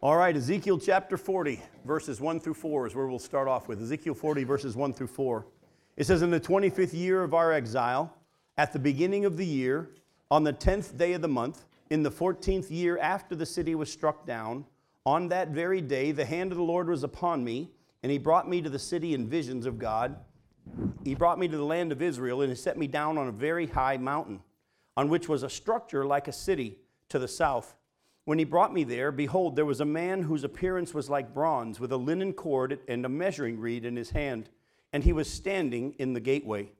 All right, Ezekiel chapter 40, verses 1 through 4 is where we'll start off with. Ezekiel 40, verses 1 through 4. It says, In the 25th year of our exile, at the beginning of the year, on the 10th day of the month, in the 14th year after the city was struck down, on that very day the hand of the Lord was upon me, and he brought me to the city in visions of God. He brought me to the land of Israel, and he set me down on a very high mountain, on which was a structure like a city to the south when he brought me there, behold, there was a man whose appearance was like bronze, with a linen cord and a measuring reed in his hand, and he was standing in the gateway.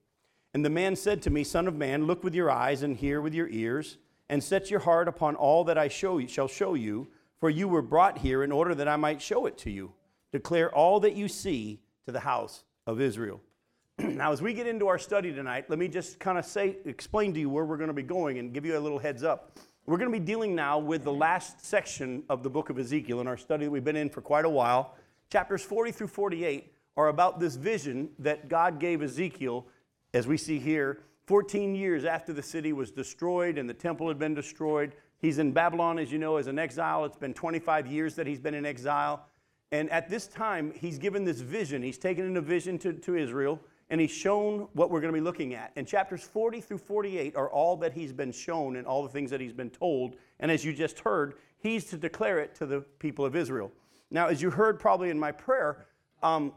And the man said to me, Son of man, look with your eyes and hear with your ears, and set your heart upon all that I show you, shall show you, for you were brought here in order that I might show it to you. Declare all that you see to the house of Israel. now, as we get into our study tonight, let me just kind of say, explain to you where we're going to be going and give you a little heads up. We're going to be dealing now with the last section of the book of Ezekiel in our study that we've been in for quite a while. Chapters 40 through 48 are about this vision that God gave Ezekiel, as we see here, 14 years after the city was destroyed and the temple had been destroyed. He's in Babylon, as you know, as an exile. It's been 25 years that he's been in exile. And at this time, he's given this vision. He's taken in a vision to, to Israel and he's shown what we're going to be looking at. And chapters 40 through 48 are all that he's been shown and all the things that he's been told. And as you just heard, he's to declare it to the people of Israel. Now, as you heard probably in my prayer, um,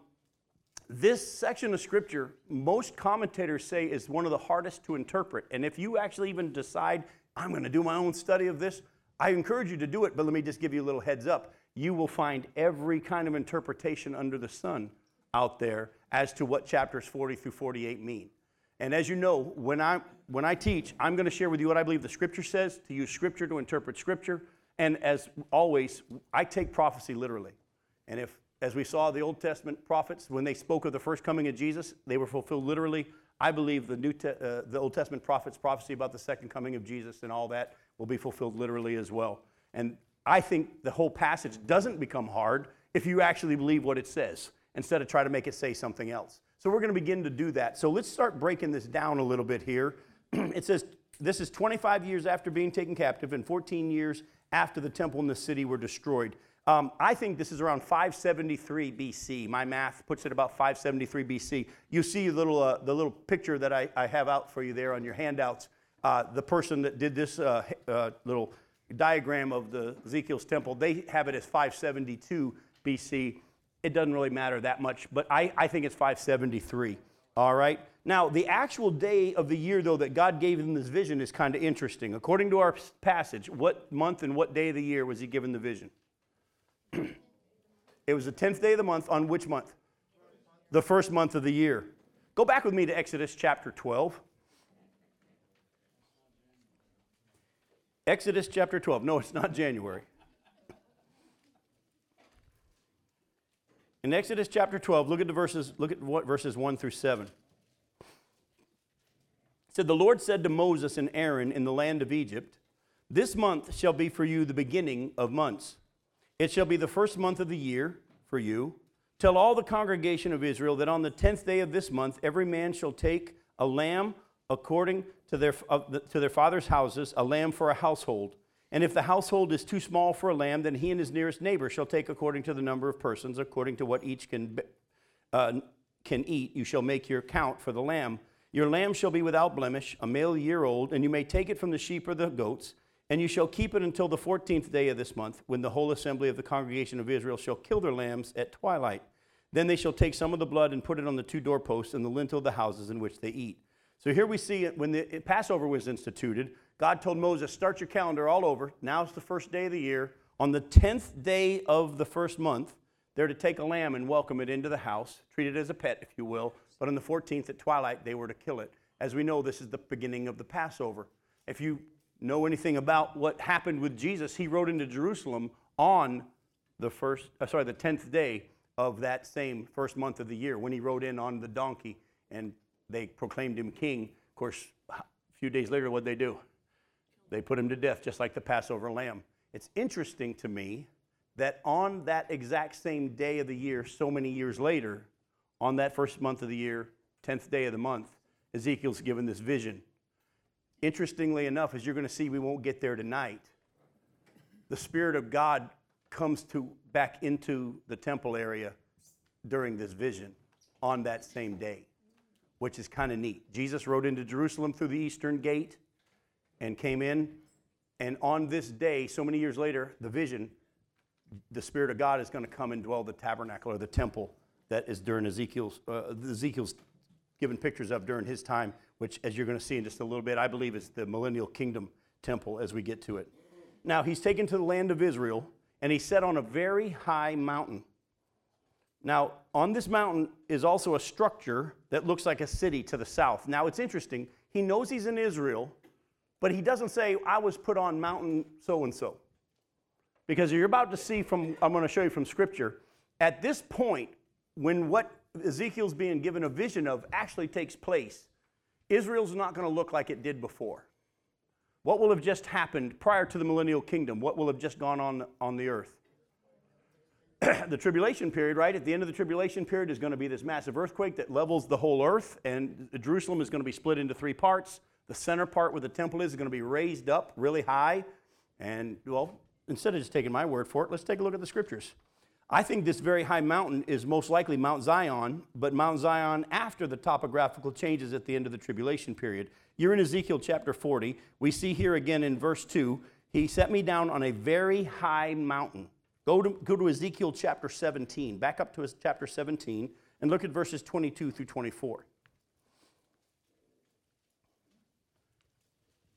this section of scripture, most commentators say is one of the hardest to interpret. And if you actually even decide, I'm going to do my own study of this, I encourage you to do it, but let me just give you a little heads up. You will find every kind of interpretation under the sun out there as to what chapters 40 through 48 mean. And as you know, when I, when I teach, I'm going to share with you what I believe the Scripture says, to use Scripture to interpret Scripture. And as always, I take prophecy literally. And if, as we saw the Old Testament prophets, when they spoke of the first coming of Jesus, they were fulfilled literally. I believe the, New Te- uh, the Old Testament prophets' prophecy about the second coming of Jesus and all that will be fulfilled literally as well. And I think the whole passage doesn't become hard if you actually believe what it says instead of try to make it say something else. So we're going to begin to do that. So let's start breaking this down a little bit here. it says this is 25 years after being taken captive and 14 years after the temple and the city were destroyed. Um, I think this is around 573 BC. My math puts it about 573 BC. You see little, uh, the little picture that I, I, have out for you there on your handouts. Uh, the person that did this uh, uh little diagram of the Ezekiel's temple, they have it as 572 BC it doesn't really matter that much, but I, I think it's 573. All right? Now, the actual day of the year, though, that God gave him this vision is kind of interesting. According to our passage, what month and what day of the year was he given the vision? it was the 10th day of the month. On which month? The first month of the year. Go back with me to Exodus chapter 12. Exodus chapter 12. No, it's not January. In Exodus chapter 12, look at the verses, look at what verses 1 through 7. It said, The Lord said to Moses and Aaron in the land of Egypt, This month shall be for you the beginning of months. It shall be the first month of the year for you. Tell all the congregation of Israel that on the tenth day of this month every man shall take a lamb according to their, to their father's houses, a lamb for a household. And if the household is too small for a lamb, then he and his nearest neighbor shall take according to the number of persons, according to what each can, uh, can eat. You shall make your count for the lamb. Your lamb shall be without blemish, a male year old, and you may take it from the sheep or the goats, and you shall keep it until the fourteenth day of this month, when the whole assembly of the congregation of Israel shall kill their lambs at twilight. Then they shall take some of the blood and put it on the two doorposts and the lintel of the houses in which they eat. So here we see when the Passover was instituted, God told Moses, start your calendar all over. Now it's the first day of the year. On the 10th day of the first month, they're to take a lamb and welcome it into the house, treat it as a pet, if you will. But on the 14th at twilight, they were to kill it. As we know, this is the beginning of the Passover. If you know anything about what happened with Jesus, he rode into Jerusalem on the first, uh, sorry, the 10th day of that same first month of the year when he rode in on the donkey and they proclaimed him king. Of course, a few days later, what'd they do? They put him to death, just like the Passover lamb. It's interesting to me that on that exact same day of the year, so many years later, on that first month of the year, 10th day of the month, Ezekiel's given this vision. Interestingly enough, as you're going to see, we won't get there tonight. The Spirit of God comes to back into the temple area during this vision on that same day, which is kind of neat. Jesus rode into Jerusalem through the eastern gate and came in. And on this day, so many years later, the vision, the Spirit of God is going to come and dwell the tabernacle or the temple that is during Ezekiel's, uh, Ezekiel's given pictures of during his time, which, as you're going to see in just a little bit, I believe is the millennial kingdom temple as we get to it. Now, he's taken to the land of Israel, and he's set on a very high mountain. Now, on this mountain is also a structure that looks like a city to the south. Now, it's interesting. He knows he's in Israel, but he doesn't say, I was put on mountain so and so. Because you're about to see from, I'm going to show you from scripture, at this point, when what Ezekiel's being given a vision of actually takes place, Israel's not going to look like it did before. What will have just happened prior to the millennial kingdom? What will have just gone on on the earth? the tribulation period, right? At the end of the tribulation period is going to be this massive earthquake that levels the whole earth, and Jerusalem is going to be split into three parts. The center part where the temple is is going to be raised up really high. And, well, instead of just taking my word for it, let's take a look at the scriptures. I think this very high mountain is most likely Mount Zion, but Mount Zion after the topographical changes at the end of the tribulation period. You're in Ezekiel chapter 40. We see here again in verse 2 He set me down on a very high mountain. Go to, go to Ezekiel chapter 17, back up to chapter 17, and look at verses 22 through 24.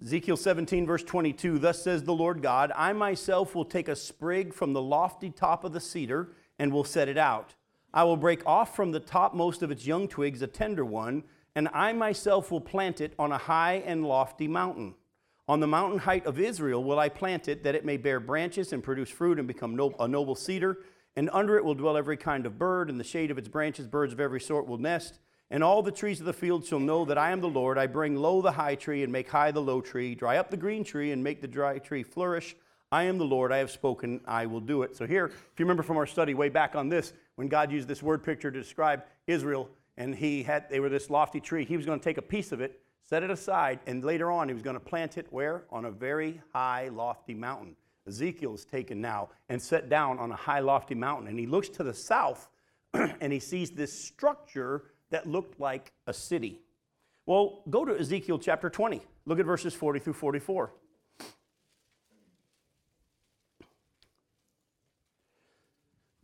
Ezekiel 17, verse 22 Thus says the Lord God, I myself will take a sprig from the lofty top of the cedar and will set it out. I will break off from the topmost of its young twigs a tender one, and I myself will plant it on a high and lofty mountain. On the mountain height of Israel will I plant it, that it may bear branches and produce fruit and become a noble cedar. And under it will dwell every kind of bird, and the shade of its branches, birds of every sort will nest. And all the trees of the field shall know that I am the Lord. I bring low the high tree and make high the low tree, dry up the green tree and make the dry tree flourish. I am the Lord. I have spoken. I will do it. So, here, if you remember from our study way back on this, when God used this word picture to describe Israel, and he had they were this lofty tree he was going to take a piece of it set it aside and later on he was going to plant it where on a very high lofty mountain ezekiel is taken now and set down on a high lofty mountain and he looks to the south and he sees this structure that looked like a city well go to ezekiel chapter 20 look at verses 40 through 44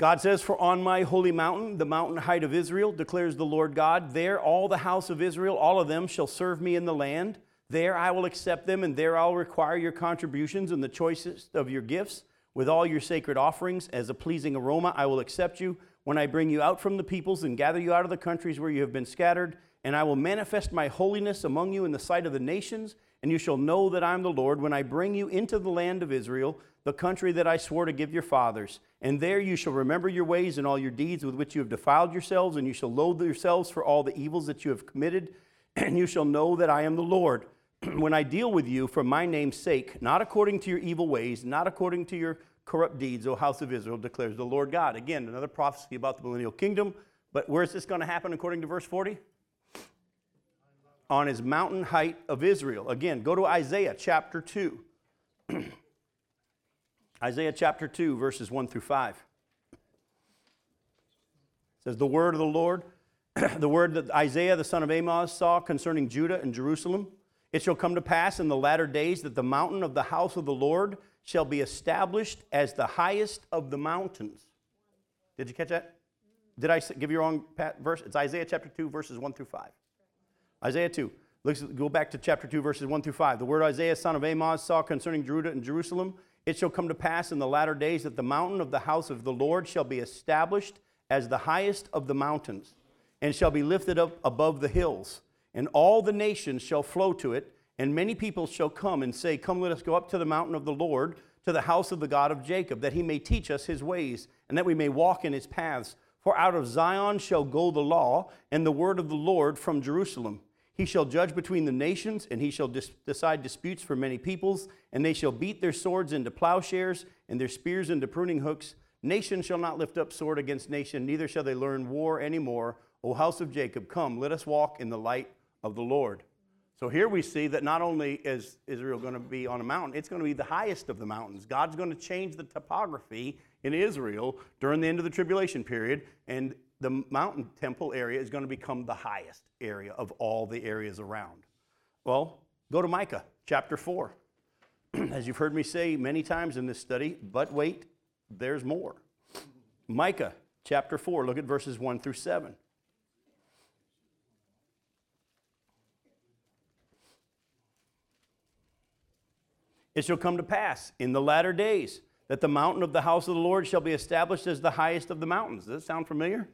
God says, For on my holy mountain, the mountain height of Israel, declares the Lord God, there all the house of Israel, all of them shall serve me in the land. There I will accept them, and there I'll require your contributions and the choicest of your gifts. With all your sacred offerings, as a pleasing aroma, I will accept you when I bring you out from the peoples and gather you out of the countries where you have been scattered. And I will manifest my holiness among you in the sight of the nations, and you shall know that I am the Lord when I bring you into the land of Israel the country that I swore to give your fathers. And there you shall remember your ways and all your deeds with which you have defiled yourselves, and you shall loathe yourselves for all the evils that you have committed, and you shall know that I am the Lord. when I deal with you for my name's sake, not according to your evil ways, not according to your corrupt deeds, O house of Israel, declares the Lord God. Again, another prophecy about the millennial kingdom. But where is this going to happen according to verse 40? On his mountain height of Israel. Again, go to Isaiah chapter 2. Isaiah chapter 2, verses 1 through 5. It says, The word of the Lord, the word that Isaiah the son of Amos saw concerning Judah and Jerusalem. It shall come to pass in the latter days that the mountain of the house of the Lord shall be established as the highest of the mountains. Did you catch that? Did I give you wrong verse? It's Isaiah chapter 2, verses 1 through 5. Isaiah 2. Let's go back to chapter 2, verses 1 through 5. The word Isaiah, son of Amos, saw concerning Judah and Jerusalem it shall come to pass in the latter days that the mountain of the house of the Lord shall be established as the highest of the mountains, and shall be lifted up above the hills, and all the nations shall flow to it, and many people shall come and say, Come, let us go up to the mountain of the Lord, to the house of the God of Jacob, that he may teach us his ways, and that we may walk in his paths. For out of Zion shall go the law, and the word of the Lord from Jerusalem. He shall judge between the nations, and he shall dis- decide disputes for many peoples, and they shall beat their swords into plowshares, and their spears into pruning hooks. Nation shall not lift up sword against nation, neither shall they learn war any more. O house of Jacob, come, let us walk in the light of the Lord. So here we see that not only is Israel going to be on a mountain, it's going to be the highest of the mountains. God's going to change the topography in Israel during the end of the tribulation period, and the mountain temple area is going to become the highest area of all the areas around. Well, go to Micah chapter 4. As you've heard me say many times in this study, but wait, there's more. Micah chapter 4, look at verses 1 through 7. It shall come to pass in the latter days that the mountain of the house of the Lord shall be established as the highest of the mountains. Does that sound familiar?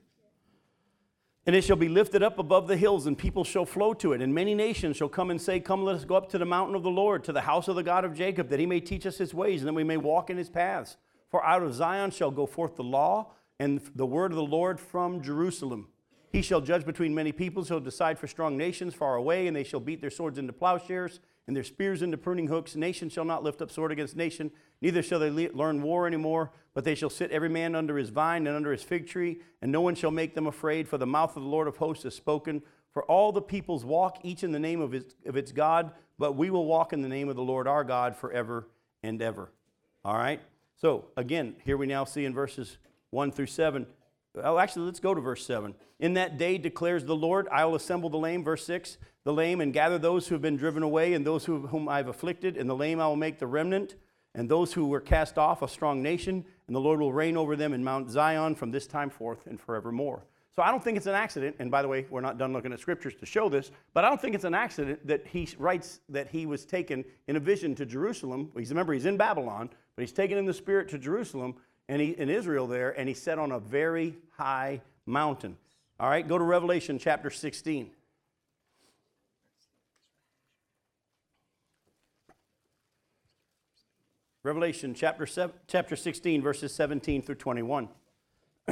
And it shall be lifted up above the hills, and people shall flow to it. And many nations shall come and say, Come, let us go up to the mountain of the Lord, to the house of the God of Jacob, that he may teach us his ways, and that we may walk in his paths. For out of Zion shall go forth the law and the word of the Lord from Jerusalem. He shall judge between many peoples, he'll decide for strong nations far away, and they shall beat their swords into plowshares and their spears into pruning hooks. Nation shall not lift up sword against nation, neither shall they le- learn war anymore, but they shall sit every man under his vine and under his fig tree, and no one shall make them afraid, for the mouth of the Lord of hosts has spoken. For all the peoples walk each in the name of, his, of its God, but we will walk in the name of the Lord our God forever and ever. All right? So, again, here we now see in verses 1 through 7. Well, actually, let's go to verse 7. In that day declares the Lord, I will assemble the lame, verse 6, the lame, and gather those who have been driven away, and those who, whom I have afflicted. And the lame I will make the remnant, and those who were cast off a strong nation, and the Lord will reign over them in Mount Zion from this time forth and forevermore. So I don't think it's an accident, and by the way, we're not done looking at scriptures to show this, but I don't think it's an accident that he writes that he was taken in a vision to Jerusalem. He's remember he's in Babylon, but he's taken in the spirit to Jerusalem and he in Israel there, and he sat on a very high mountain. All right, go to Revelation chapter 16. Revelation chapter, seven, chapter 16, verses 17 through 21.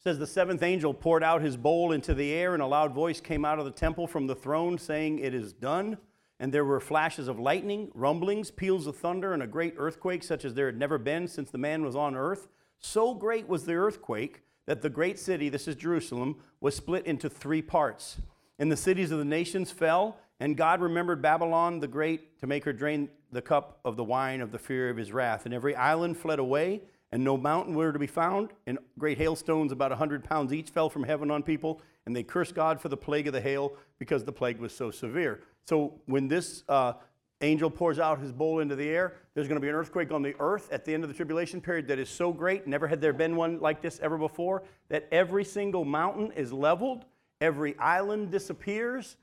says the seventh angel poured out his bowl into the air and a loud voice came out of the temple from the throne saying it is done and there were flashes of lightning rumblings peals of thunder and a great earthquake such as there had never been since the man was on earth. So great was the earthquake that the great city this is jerusalem was split into three parts. And the cities of the nations fell and god remembered babylon the great to make her drain the cup of the wine of the fear of his wrath and every island fled away and no mountain were to be found, and great hailstones, about a 100 pounds each, fell from heaven on people, and they cursed God for the plague of the hail because the plague was so severe. So when this uh, angel pours out his bowl into the air, there's going to be an earthquake on the earth at the end of the tribulation period that is so great, never had there been one like this ever before, that every single mountain is leveled, every island disappears.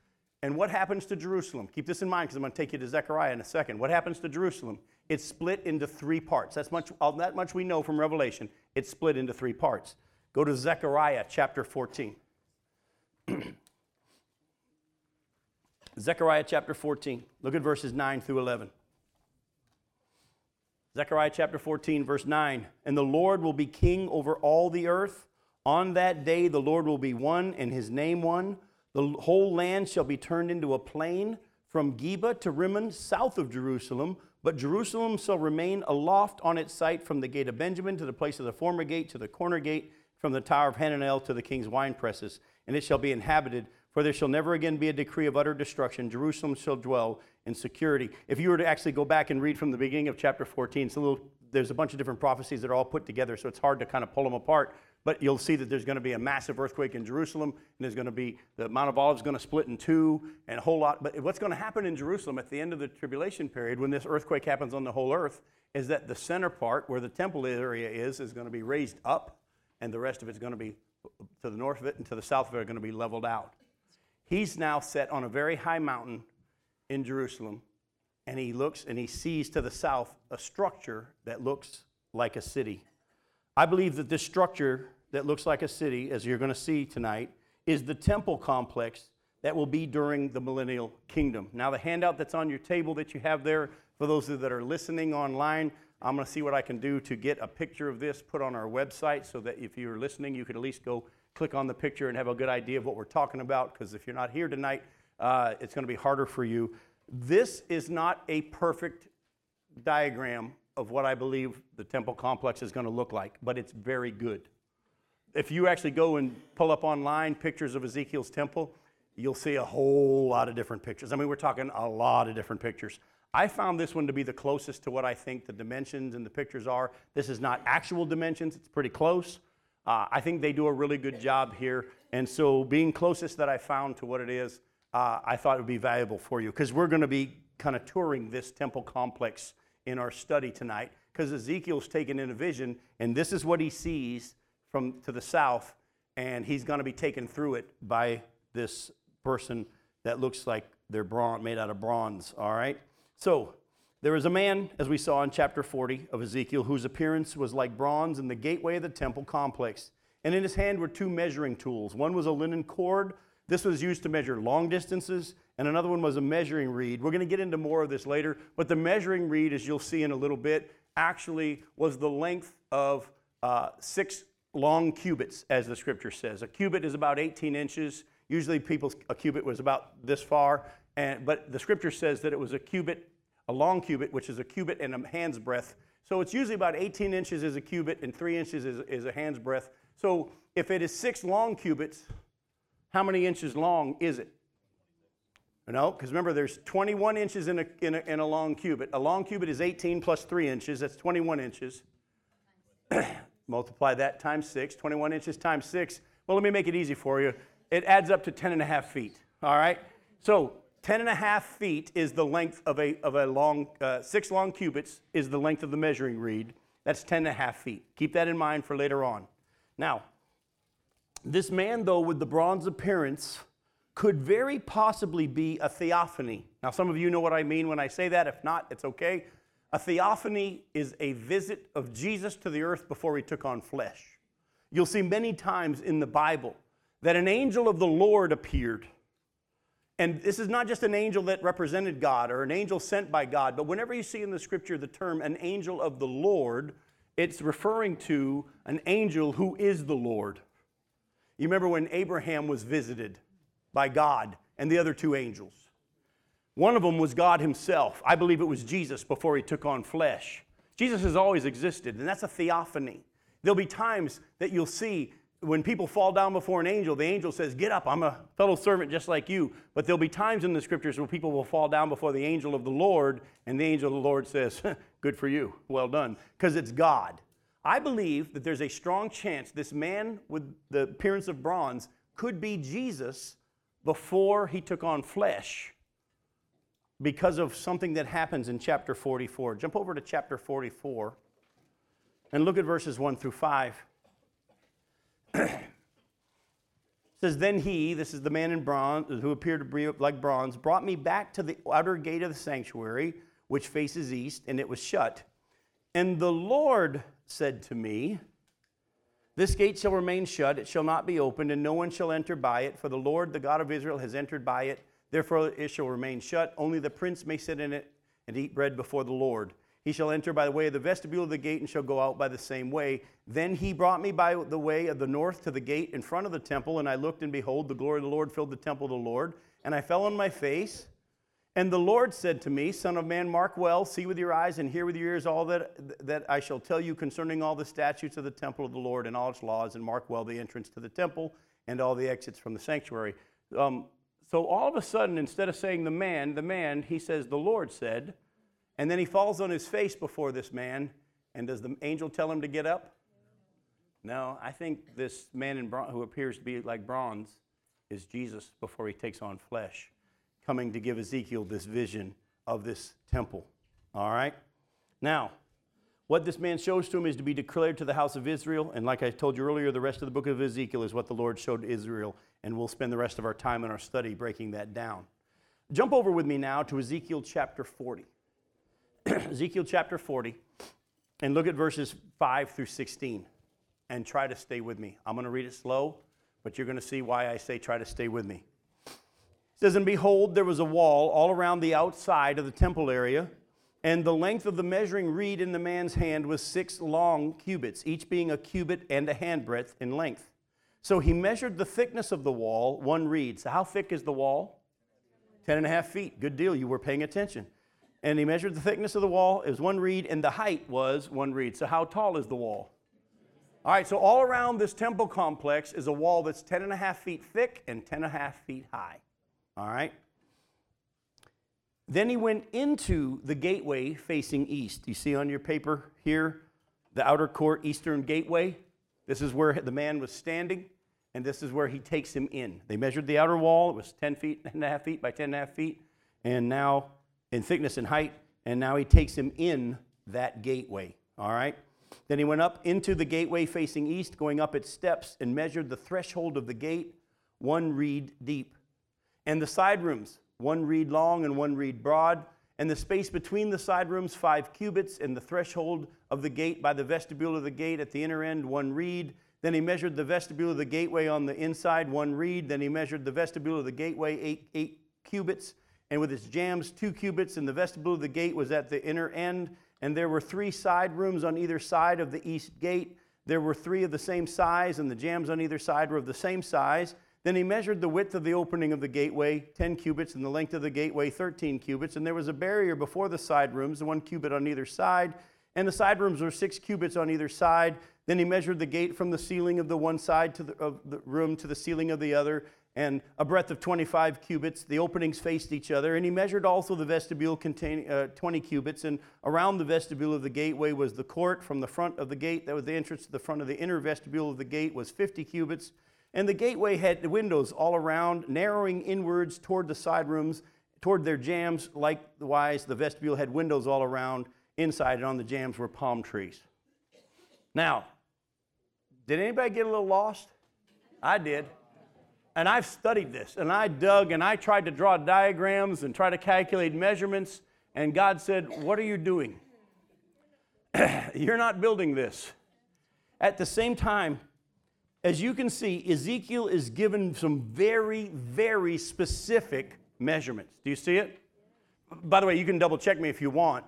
And what happens to Jerusalem? Keep this in mind because I'm going to take you to Zechariah in a second. What happens to Jerusalem? it's split into three parts. That's much, that much we know from Revelation. It's split into three parts. Go to Zechariah chapter 14. Zechariah chapter 14. Look at verses 9 through 11. Zechariah chapter 14, verse 9. And the Lord will be king over all the earth. On that day, the Lord will be one and his name one. The whole land shall be turned into a plain from Geba to Rimmon, south of Jerusalem but Jerusalem shall remain aloft on its site from the gate of Benjamin to the place of the former gate to the corner gate, from the tower of Hananel to the king's wine presses. And it shall be inhabited, for there shall never again be a decree of utter destruction. Jerusalem shall dwell in security. If you were to actually go back and read from the beginning of chapter 14, a little, there's a bunch of different prophecies that are all put together, so it's hard to kind of pull them apart. But you'll see that there's going to be a massive earthquake in Jerusalem, and there's going to be the Mount of Olives going to split in two, and a whole lot. But what's going to happen in Jerusalem at the end of the tribulation period, when this earthquake happens on the whole earth, is that the center part, where the temple area is, is going to be raised up, and the rest of it's going to be to the north of it and to the south of it are going to be leveled out. He's now set on a very high mountain in Jerusalem, and he looks and he sees to the south a structure that looks like a city. I believe that this structure that looks like a city, as you're going to see tonight, is the temple complex that will be during the millennial kingdom. Now, the handout that's on your table that you have there, for those that are listening online, I'm going to see what I can do to get a picture of this put on our website so that if you're listening, you could at least go click on the picture and have a good idea of what we're talking about. Because if you're not here tonight, uh, it's going to be harder for you. This is not a perfect diagram of what I believe the temple complex is going to look like, but it's very good if you actually go and pull up online pictures of Ezekiel's temple, you'll see a whole lot of different pictures. I mean, we're talking a lot of different pictures. I found this one to be the closest to what I think the dimensions and the pictures are. This is not actual dimensions, it's pretty close. Uh, I think they do a really good job here. And so, being closest that I found to what it is, uh, I thought it would be valuable for you because we're going to be kind of touring this temple complex in our study tonight because Ezekiel's taken in a vision, and this is what he sees from to the south, and he's going to be taken through it by this person that looks like they're made out of bronze. All right. So there was a man, as we saw in chapter 40 of Ezekiel, whose appearance was like bronze in the gateway of the temple complex. And in his hand were two measuring tools. One was a linen cord. This was used to measure long distances, and another one was a measuring reed. We're going to get into more of this later, but the measuring reed, as you'll see in a little bit, actually was the length of uh, six long cubits, as the scripture says. A cubit is about 18 inches. Usually, people, a cubit was about this far. And, but the scripture says that it was a cubit, a long cubit, which is a cubit and a hand's breadth. So it's usually about 18 inches is a cubit and three inches is, is a hand's breadth. So if it is six long cubits, how many inches long is it? No, because remember, there's 21 inches in a, in, a, in a long cubit. A long cubit is 18 plus 3 inches. That's 21 inches. Multiply that times 6. 21 inches times 6. Well, let me make it easy for you. It adds up to 10 and a half feet. All right? So 10 and a half feet is the length of a, of a long, uh, six long cubits is the length of the measuring reed. That's 10 and a half feet. Keep that in mind for later on. Now, this man, though, with the bronze appearance, could very possibly be a theophany. Now, some of you know what I mean when I say that. If not, it's okay. A theophany is a visit of Jesus to the earth before he took on flesh. You'll see many times in the Bible that an angel of the Lord appeared and this is not just an angel that represented God or an angel sent by God, but whenever you see in the scripture the term an angel of the Lord, it's referring to an angel who is the Lord. You remember when Abraham was visited by God and the other two angels? One of them was God Himself. I believe it was Jesus before He took on flesh. Jesus has always existed, and that's a theophany. There'll be times that you'll see when people fall down before an angel, the angel says, Get up, I'm a fellow servant just like you. But there'll be times in the scriptures where people will fall down before the angel of the Lord, and the angel of the Lord says, Good for you, well done, because it's God. I believe that there's a strong chance this man with the appearance of bronze could be Jesus before he took on flesh because of something that happens in chapter 44. Jump over to chapter 44 and look at verses 1 through 5. says, Then he, this is the man in bronze, who appeared to be like bronze, brought me back to the outer gate of the sanctuary, which faces east, and it was shut. And the Lord said to me, This gate shall remain shut, it shall not be opened, and no one shall enter by it, for the Lord, the God of Israel, has entered by it. Therefore it shall remain shut. Only the prince may sit in it and eat bread before the Lord. He shall enter by the way of the vestibule of the gate and shall go out by the same way. Then he brought me by the way of the north to the gate in front of the temple, and I looked, and behold, the glory of the Lord filled the temple of the Lord. And I fell on my face. And the Lord said to me, Son of man, mark well, see with your eyes, and hear with your ears all that, that I shall tell you concerning all the statutes of the temple of the Lord and all its laws, and mark well the entrance to the temple and all the exits from the sanctuary. Um, so all of a sudden, instead of saying the man, the man, he says, The Lord said, and then he falls on his face before this man. And does the angel tell him to get up? No, I think this man in bronze, who appears to be like bronze is Jesus before he takes on flesh, coming to give Ezekiel this vision of this temple. All right? Now, what this man shows to him is to be declared to the house of Israel. And like I told you earlier, the rest of the book of Ezekiel is what the Lord showed Israel. And we'll spend the rest of our time in our study breaking that down. Jump over with me now to Ezekiel chapter 40. Ezekiel chapter 40, and look at verses 5 through 16 and try to stay with me. I'm going to read it slow, but you're going to see why I say try to stay with me. It says, And behold, there was a wall all around the outside of the temple area, and the length of the measuring reed in the man's hand was six long cubits, each being a cubit and a handbreadth in length. So he measured the thickness of the wall, one reed. So, how thick is the wall? Ten and a half feet. Good deal. You were paying attention and he measured the thickness of the wall. It was one reed, and the height was one reed. So, how tall is the wall? All right, so all around this temple complex is a wall that's 10 and a half feet thick and 10 and a half feet high. All right? Then he went into the gateway facing east. You see on your paper here the outer court eastern gateway. This is where the man was standing, and this is where he takes him in. They measured the outer wall, it was 10 feet and a half feet by 10 and a half feet, and now in thickness and height, and now he takes him in that gateway. All right? Then he went up into the gateway facing east, going up its steps, and measured the threshold of the gate, one reed deep. And the side rooms, one reed long and one reed broad, and the space between the side rooms, five cubits, and the threshold of the gate by the vestibule of the gate at the inner end, one reed. Then he measured the vestibule of the gateway on the inside, one reed. Then he measured the vestibule of the gateway, eight, eight cubits, and with its jambs, two cubits. And the vestibule of the gate was at the inner end. And there were three side rooms on either side of the east gate. There were three of the same size, and the jambs on either side were of the same size. Then he measured the width of the opening of the gateway, 10 cubits, and the length of the gateway, 13 cubits. And there was a barrier before the side rooms, one cubit on either side. And the side rooms were six cubits on either side. Then he measured the gate from the ceiling of the one side to the, of the room to the ceiling of the other, and a breadth of 25 cubits. The openings faced each other. And he measured also the vestibule containing uh, 20 cubits. And around the vestibule of the gateway was the court. From the front of the gate, that was the entrance to the front of the inner vestibule of the gate, was 50 cubits. And the gateway had windows all around, narrowing inwards toward the side rooms, toward their jambs. Likewise, the vestibule had windows all around. Inside and on the jambs were palm trees. Now, did anybody get a little lost? I did. And I've studied this, and I dug and I tried to draw diagrams and try to calculate measurements. And God said, What are you doing? You're not building this. At the same time, as you can see, Ezekiel is given some very, very specific measurements. Do you see it? By the way, you can double check me if you want.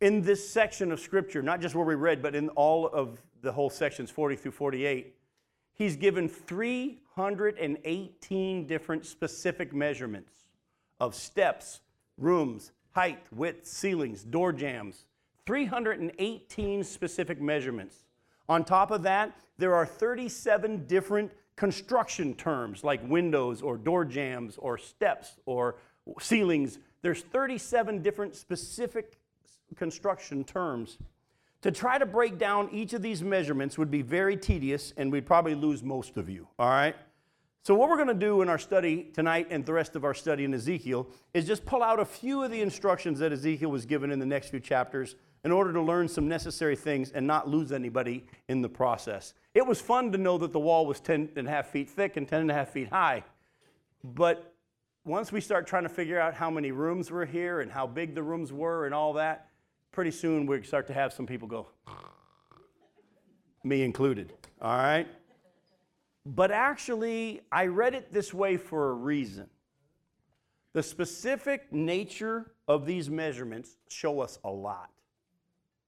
In this section of Scripture, not just where we read, but in all of the whole sections 40 through 48, he's given 318 different specific measurements of steps, rooms, height, width, ceilings, door jambs. 318 specific measurements. On top of that, there are 37 different construction terms like windows or door jambs or steps or ceilings. There's 37 different specific construction terms. To try to break down each of these measurements would be very tedious and we'd probably lose most of you, all right? So, what we're going to do in our study tonight and the rest of our study in Ezekiel is just pull out a few of the instructions that Ezekiel was given in the next few chapters in order to learn some necessary things and not lose anybody in the process. It was fun to know that the wall was 10 and a half feet thick and 10 and a half feet high. But once we start trying to figure out how many rooms were here and how big the rooms were and all that, pretty soon we start to have some people go, me included. All right? But actually, I read it this way for a reason. The specific nature of these measurements show us a lot.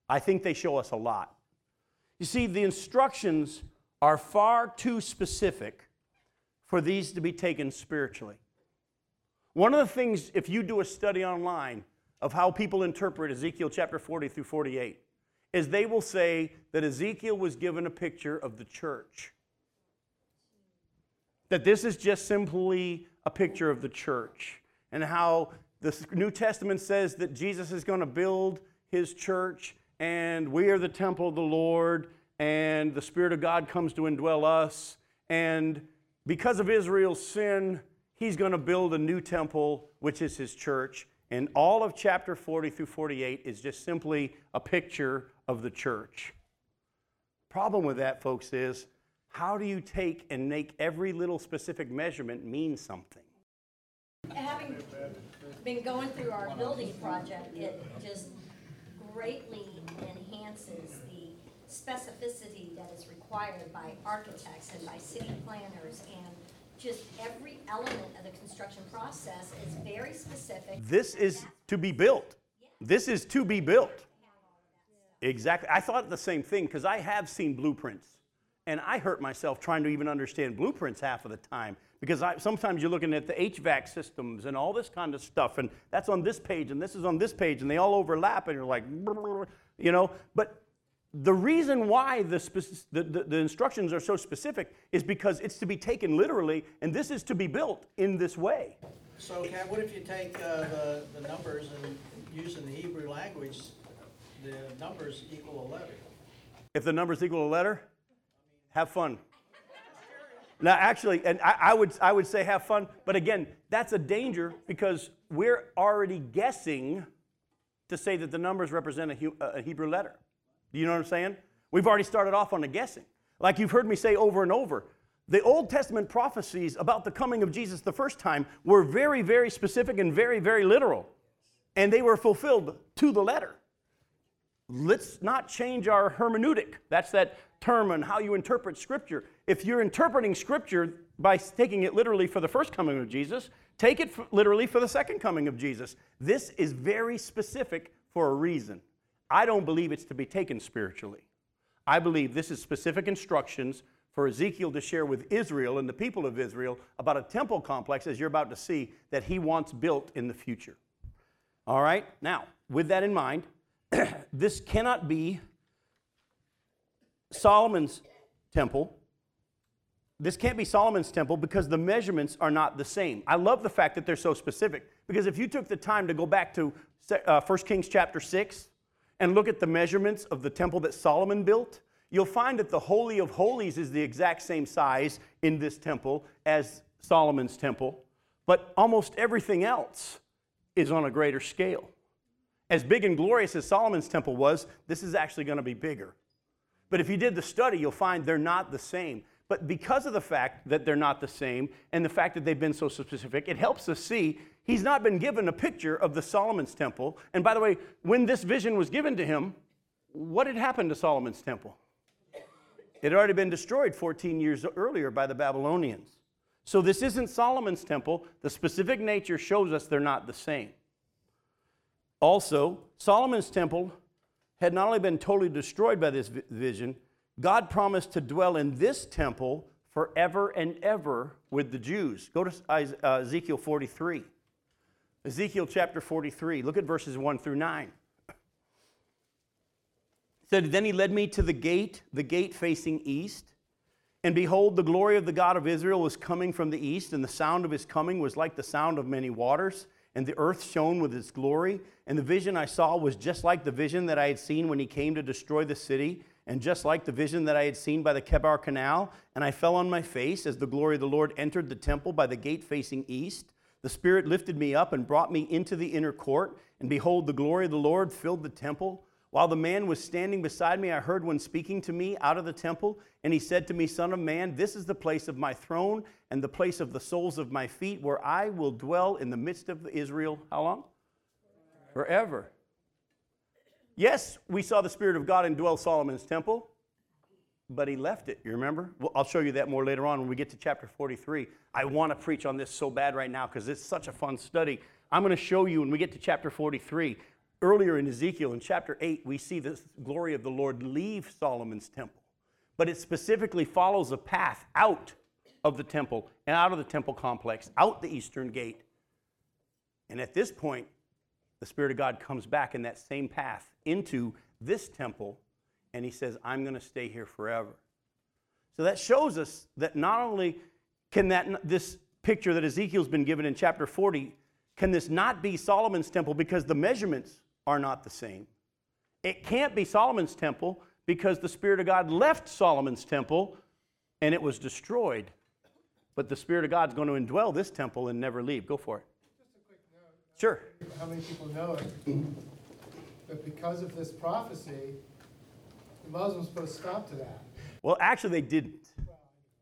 I think they show us a lot. You see, the instructions are far too specific for these to be taken spiritually. One of the things, if you do a study online of how people interpret Ezekiel chapter 40 through 48, is they will say that Ezekiel was given a picture of the church. That this is just simply a picture of the church, and how the New Testament says that Jesus is going to build his church and we are the temple of the Lord, and the Spirit of God comes to indwell us. And because of Israel's sin, he's going to build a new temple, which is his church. And all of chapter 40 through 48 is just simply a picture of the church. Problem with that, folks, is how do you take and make every little specific measurement mean something? Having been going through our building project, it just greatly enhances the specificity that is required by architects and by city planners and just every element of the construction process is very specific. This is to be built. This is to be built. Exactly. I thought the same thing because I have seen blueprints and I hurt myself trying to even understand blueprints half of the time because I, sometimes you're looking at the HVAC systems and all this kind of stuff, and that's on this page, and this is on this page, and they all overlap, and you're like, you know. But the reason why the, speci- the, the, the instructions are so specific is because it's to be taken literally, and this is to be built in this way. So Kat, what if you take uh, the, the numbers and using the Hebrew language, the numbers equal eleven? If the numbers equal a letter, have fun. Now, actually, and I, I, would, I would say have fun, but again, that's a danger because we're already guessing to say that the numbers represent a, a Hebrew letter. Do you know what I'm saying? We've already started off on the guessing. Like you've heard me say over and over, the Old Testament prophecies about the coming of Jesus the first time were very, very specific and very, very literal. And they were fulfilled to the letter. Let's not change our hermeneutic. That's that term on how you interpret Scripture. If you're interpreting Scripture by taking it literally for the first coming of Jesus, take it literally for the second coming of Jesus. This is very specific for a reason. I don't believe it's to be taken spiritually. I believe this is specific instructions for Ezekiel to share with Israel and the people of Israel about a temple complex, as you're about to see, that he wants built in the future. All right? Now, with that in mind, this cannot be Solomon's temple. This can't be Solomon's temple because the measurements are not the same. I love the fact that they're so specific because if you took the time to go back to uh, 1 Kings chapter 6 and look at the measurements of the temple that Solomon built, you'll find that the Holy of Holies is the exact same size in this temple as Solomon's temple, but almost everything else is on a greater scale. As big and glorious as Solomon's temple was, this is actually going to be bigger. But if you did the study, you'll find they're not the same. But because of the fact that they're not the same and the fact that they've been so specific, it helps us see he's not been given a picture of the Solomon's temple. And by the way, when this vision was given to him, what had happened to Solomon's temple? It had already been destroyed 14 years earlier by the Babylonians. So this isn't Solomon's temple. The specific nature shows us they're not the same. Also, Solomon's temple had not only been totally destroyed by this vision, God promised to dwell in this temple forever and ever with the Jews. Go to uh, Ezekiel 43. Ezekiel chapter 43. Look at verses 1 through 9 said, Then he led me to the gate, the gate facing east. And behold, the glory of the God of Israel was coming from the east, and the sound of his coming was like the sound of many waters, and the earth shone with its glory. And the vision I saw was just like the vision that I had seen when he came to destroy the city, and just like the vision that I had seen by the Chebar Canal. And I fell on my face as the glory of the Lord entered the temple by the gate facing east. The Spirit lifted me up and brought me into the inner court, and behold, the glory of the Lord filled the temple. While the man was standing beside me, I heard one speaking to me out of the temple, and he said to me, Son of man, this is the place of my throne and the place of the soles of my feet, where I will dwell in the midst of Israel. How long? Forever. Yes, we saw the Spirit of God indwell Solomon's temple, but he left it. You remember? Well, I'll show you that more later on when we get to chapter 43. I want to preach on this so bad right now because it's such a fun study. I'm going to show you when we get to chapter 43 Earlier in Ezekiel, in chapter 8, we see the glory of the Lord leave Solomon's temple. But it specifically follows a path out of the temple and out of the temple complex, out the eastern gate. And at this point, the Spirit of God comes back in that same path into this temple, and he says, I'm going to stay here forever. So that shows us that not only can that this picture that Ezekiel's been given in chapter 40, can this not be Solomon's temple because the measurements are not the same. It can't be Solomon's temple because the Spirit of God left Solomon's temple and it was destroyed. But the Spirit of God is going to indwell this temple and never leave. Go for it. Sure. How many people know it? But because of this prophecy, the Muslims put a stop to that? Well, actually, they didn't.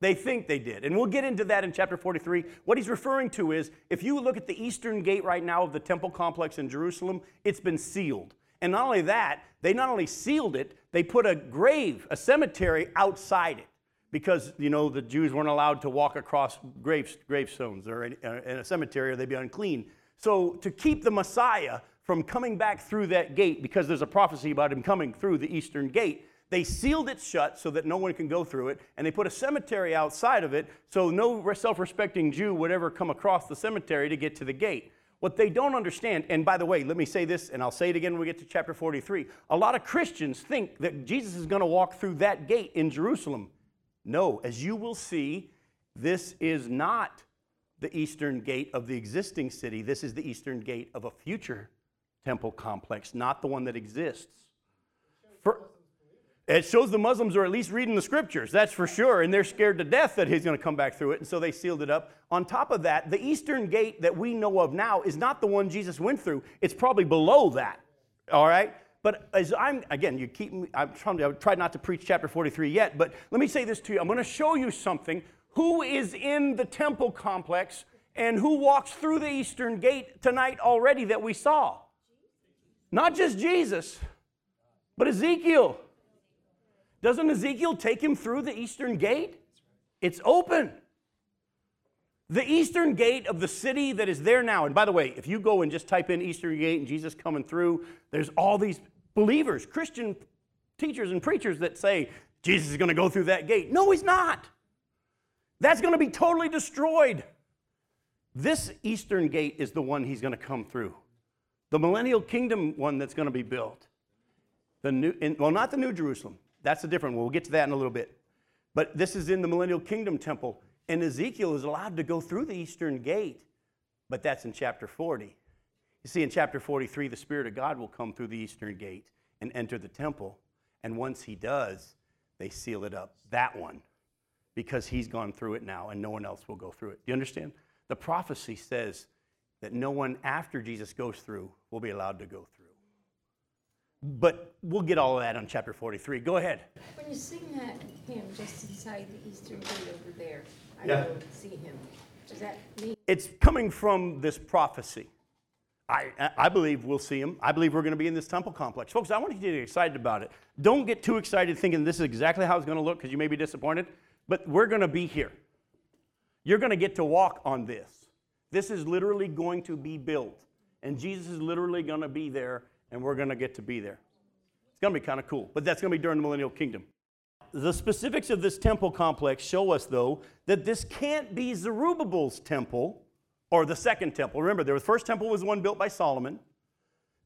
They think they did. And we'll get into that in chapter 43. What he's referring to is if you look at the eastern gate right now of the temple complex in Jerusalem, it's been sealed. And not only that, they not only sealed it, they put a grave, a cemetery outside it because you know the Jews weren't allowed to walk across graves, gravestones or in, uh, in a cemetery or they'd be unclean. So to keep the Messiah from coming back through that gate, because there's a prophecy about him coming through the eastern gate, they sealed it shut so that no one can go through it, and they put a cemetery outside of it so no self respecting Jew would ever come across the cemetery to get to the gate. What they don't understand, and by the way, let me say this, and I'll say it again when we get to chapter 43. A lot of Christians think that Jesus is going to walk through that gate in Jerusalem. No, as you will see, this is not the eastern gate of the existing city. This is the eastern gate of a future temple complex, not the one that exists. For, it shows the Muslims are at least reading the scriptures, that's for sure, and they're scared to death that he's going to come back through it, and so they sealed it up. On top of that, the eastern gate that we know of now is not the one Jesus went through, it's probably below that. All right? But as I'm, again, you keep me, I'm trying to, I try not to preach chapter 43 yet, but let me say this to you. I'm going to show you something. Who is in the temple complex and who walks through the eastern gate tonight already that we saw? Not just Jesus, but Ezekiel. Doesn't Ezekiel take him through the eastern gate? It's open. The eastern gate of the city that is there now. And by the way, if you go and just type in eastern gate and Jesus coming through, there's all these believers, Christian teachers and preachers that say Jesus is going to go through that gate. No, he's not. That's going to be totally destroyed. This eastern gate is the one he's going to come through. The millennial kingdom one that's going to be built. The new, in, well, not the New Jerusalem. That's a different one. We'll get to that in a little bit. But this is in the millennial kingdom temple. And Ezekiel is allowed to go through the eastern gate, but that's in chapter 40. You see, in chapter 43, the Spirit of God will come through the eastern gate and enter the temple. And once he does, they seal it up. That one, because he's gone through it now and no one else will go through it. Do you understand? The prophecy says that no one after Jesus goes through will be allowed to go through. But we'll get all of that on chapter 43. Go ahead. When you sing that hymn just inside the eastern gate over there, I Yeah. don't see him. Does that mean It's coming from this prophecy. I, I believe we'll see him. I believe we're going to be in this temple complex. Folks, I want you to get excited about it. Don't get too excited thinking this is exactly how it's going to look because you may be disappointed, but we're going to be here. You're going to get to walk on this. This is literally going to be built, and Jesus is literally going to be there, and we're going to get to be there. It's going to be kind of cool, but that's going to be during the millennial kingdom. The specifics of this temple complex show us, though, that this can't be Zerubbabel's temple or the second temple. Remember, the first temple was the one built by Solomon,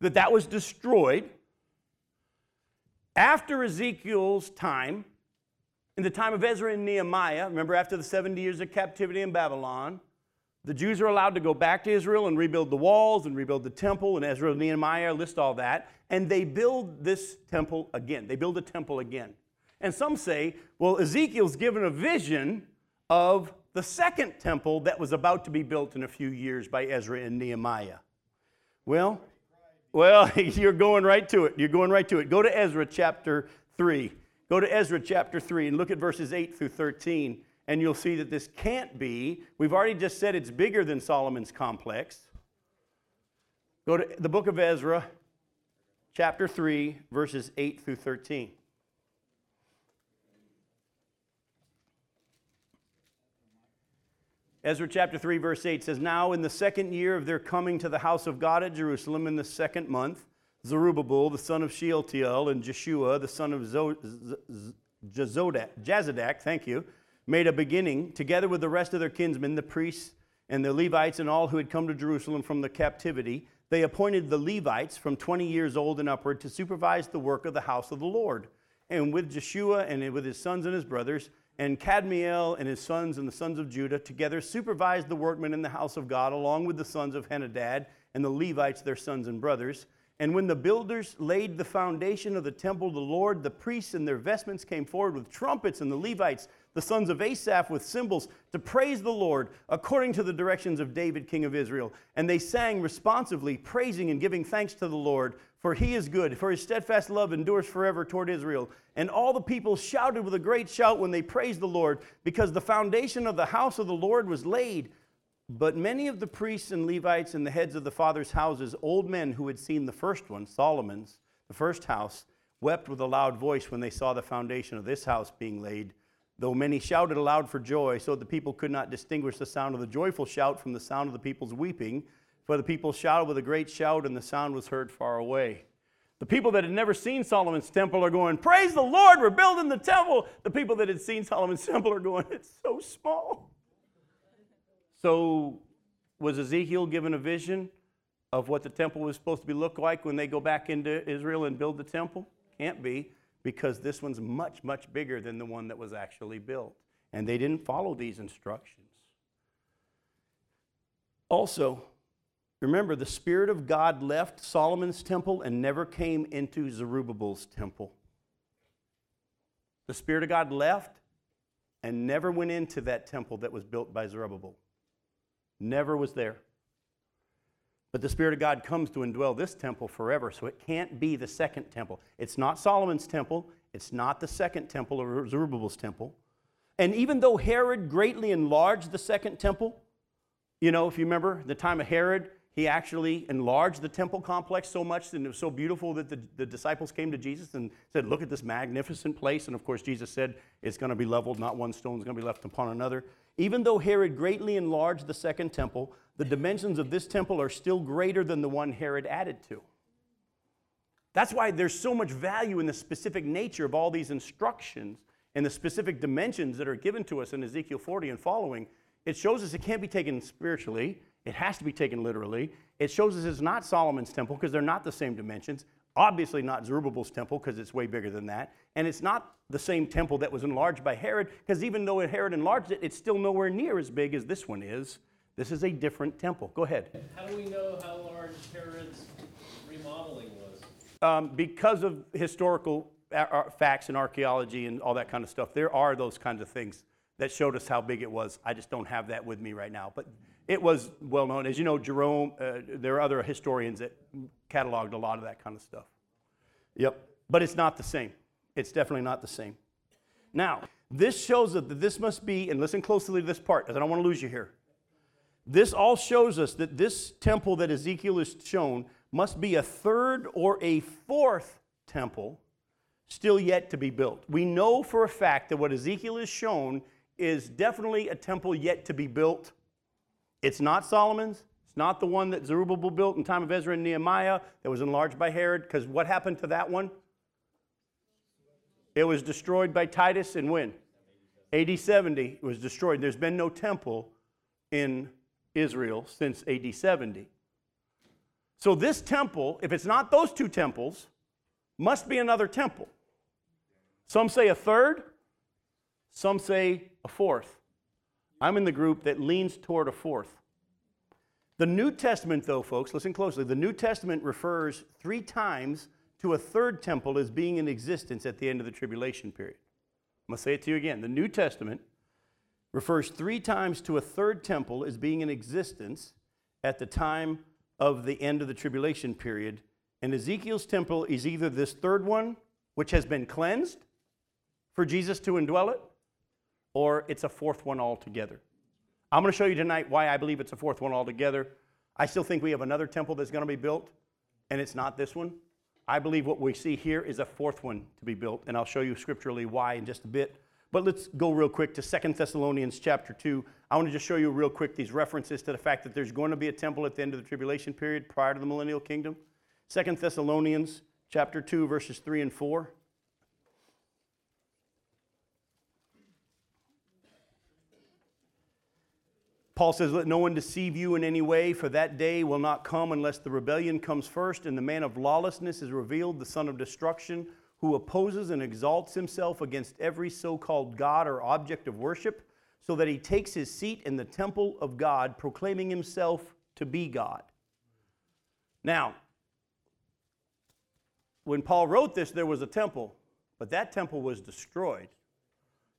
that that was destroyed. After Ezekiel's time, in the time of Ezra and Nehemiah, remember after the 70 years of captivity in Babylon, the Jews are allowed to go back to Israel and rebuild the walls and rebuild the temple, and Ezra and Nehemiah list all that, and they build this temple again. They build a temple again. And some say, well, Ezekiel's given a vision of the second temple that was about to be built in a few years by Ezra and Nehemiah. Well, well, you're going right to it. You're going right to it. Go to Ezra chapter 3. Go to Ezra chapter 3 and look at verses 8 through 13, and you'll see that this can't be. We've already just said it's bigger than Solomon's complex. Go to the book of Ezra, chapter 3, verses 8 through 13. Ezra chapter 3, verse 8 says, Now in the second year of their coming to the house of God at Jerusalem, in the second month, Zerubbabel, the son of Shealtiel, and Jeshua, the son of Zo- Z- Z- Jazodak, Jazadak, thank you, made a beginning, together with the rest of their kinsmen, the priests and the Levites, and all who had come to Jerusalem from the captivity. They appointed the Levites from 20 years old and upward to supervise the work of the house of the Lord. And with Jeshua and with his sons and his brothers, and Kadmiel and his sons and the sons of Judah together supervised the workmen in the house of God, along with the sons of Henadad and the Levites, their sons and brothers. And when the builders laid the foundation of the temple of the Lord, the priests in their vestments came forward with trumpets, and the Levites, the sons of Asaph, with cymbals to praise the Lord according to the directions of David, king of Israel. And they sang responsively, praising and giving thanks to the Lord, for he is good, for his steadfast love endures forever toward Israel. And all the people shouted with a great shout when they praised the Lord, because the foundation of the house of the Lord was laid. But many of the priests and Levites and the heads of the fathers' houses, old men who had seen the first one, Solomon's, the first house, wept with a loud voice when they saw the foundation of this house being laid. Though many shouted aloud for joy, so the people could not distinguish the sound of the joyful shout from the sound of the people's weeping. For the people shouted with a great shout, and the sound was heard far away. The people that had never seen Solomon's temple are going, Praise the Lord, we're building the temple. The people that had seen Solomon's temple are going, It's so small. So, was Ezekiel given a vision of what the temple was supposed to be look like when they go back into Israel and build the temple? Can't be, because this one's much, much bigger than the one that was actually built. And they didn't follow these instructions. Also, remember the Spirit of God left Solomon's temple and never came into Zerubbabel's temple. The Spirit of God left and never went into that temple that was built by Zerubbabel. Never was there. But the Spirit of God comes to indwell this temple forever, so it can't be the second temple. It's not Solomon's temple, it's not the second temple or Zerubbabel's temple. And even though Herod greatly enlarged the second temple, you know, if you remember the time of Herod, he actually enlarged the temple complex so much and it was so beautiful that the, the disciples came to Jesus and said, Look at this magnificent place. And of course, Jesus said, It's going to be leveled, not one stone is going to be left upon another. Even though Herod greatly enlarged the second temple, the dimensions of this temple are still greater than the one Herod added to. That's why there's so much value in the specific nature of all these instructions and the specific dimensions that are given to us in Ezekiel 40 and following. It shows us it can't be taken spiritually, it has to be taken literally. It shows us it's not Solomon's temple because they're not the same dimensions. Obviously, not Zerubbabel's temple because it's way bigger than that. And it's not the same temple that was enlarged by Herod because even though Herod enlarged it, it's still nowhere near as big as this one is. This is a different temple. Go ahead. How do we know how large Herod's remodeling was? Um, because of historical facts and archaeology and all that kind of stuff, there are those kinds of things that showed us how big it was. I just don't have that with me right now. But it was well known. As you know, Jerome, uh, there are other historians that cataloged a lot of that kind of stuff. Yep. But it's not the same. It's definitely not the same. Now, this shows us that this must be, and listen closely to this part, because I don't want to lose you here. This all shows us that this temple that Ezekiel is shown must be a third or a fourth temple still yet to be built. We know for a fact that what Ezekiel is shown is definitely a temple yet to be built. It's not Solomon's. It's not the one that Zerubbabel built in time of Ezra and Nehemiah that was enlarged by Herod, because what happened to that one? It was destroyed by Titus and when? AD 70 it was destroyed. There's been no temple in Israel since AD 70. So this temple, if it's not those two temples, must be another temple. Some say a third, some say a fourth. I'm in the group that leans toward a fourth. The New Testament, though, folks, listen closely. The New Testament refers three times to a third temple as being in existence at the end of the tribulation period. I'm going to say it to you again. The New Testament refers three times to a third temple as being in existence at the time of the end of the tribulation period. And Ezekiel's temple is either this third one, which has been cleansed for Jesus to indwell it, or it's a fourth one altogether. I'm going to show you tonight why I believe it's a fourth one altogether. I still think we have another temple that's going to be built, and it's not this one. I believe what we see here is a fourth one to be built, and I'll show you scripturally why in just a bit. But let's go real quick to Second Thessalonians chapter 2. I want to just show you real quick these references to the fact that there's going to be a temple at the end of the tribulation period prior to the millennial kingdom. Second Thessalonians chapter 2 verses 3 and 4. Paul says, Let no one deceive you in any way, for that day will not come unless the rebellion comes first and the man of lawlessness is revealed, the son of destruction, who opposes and exalts himself against every so called God or object of worship, so that he takes his seat in the temple of God, proclaiming himself to be God. Now, when Paul wrote this, there was a temple, but that temple was destroyed.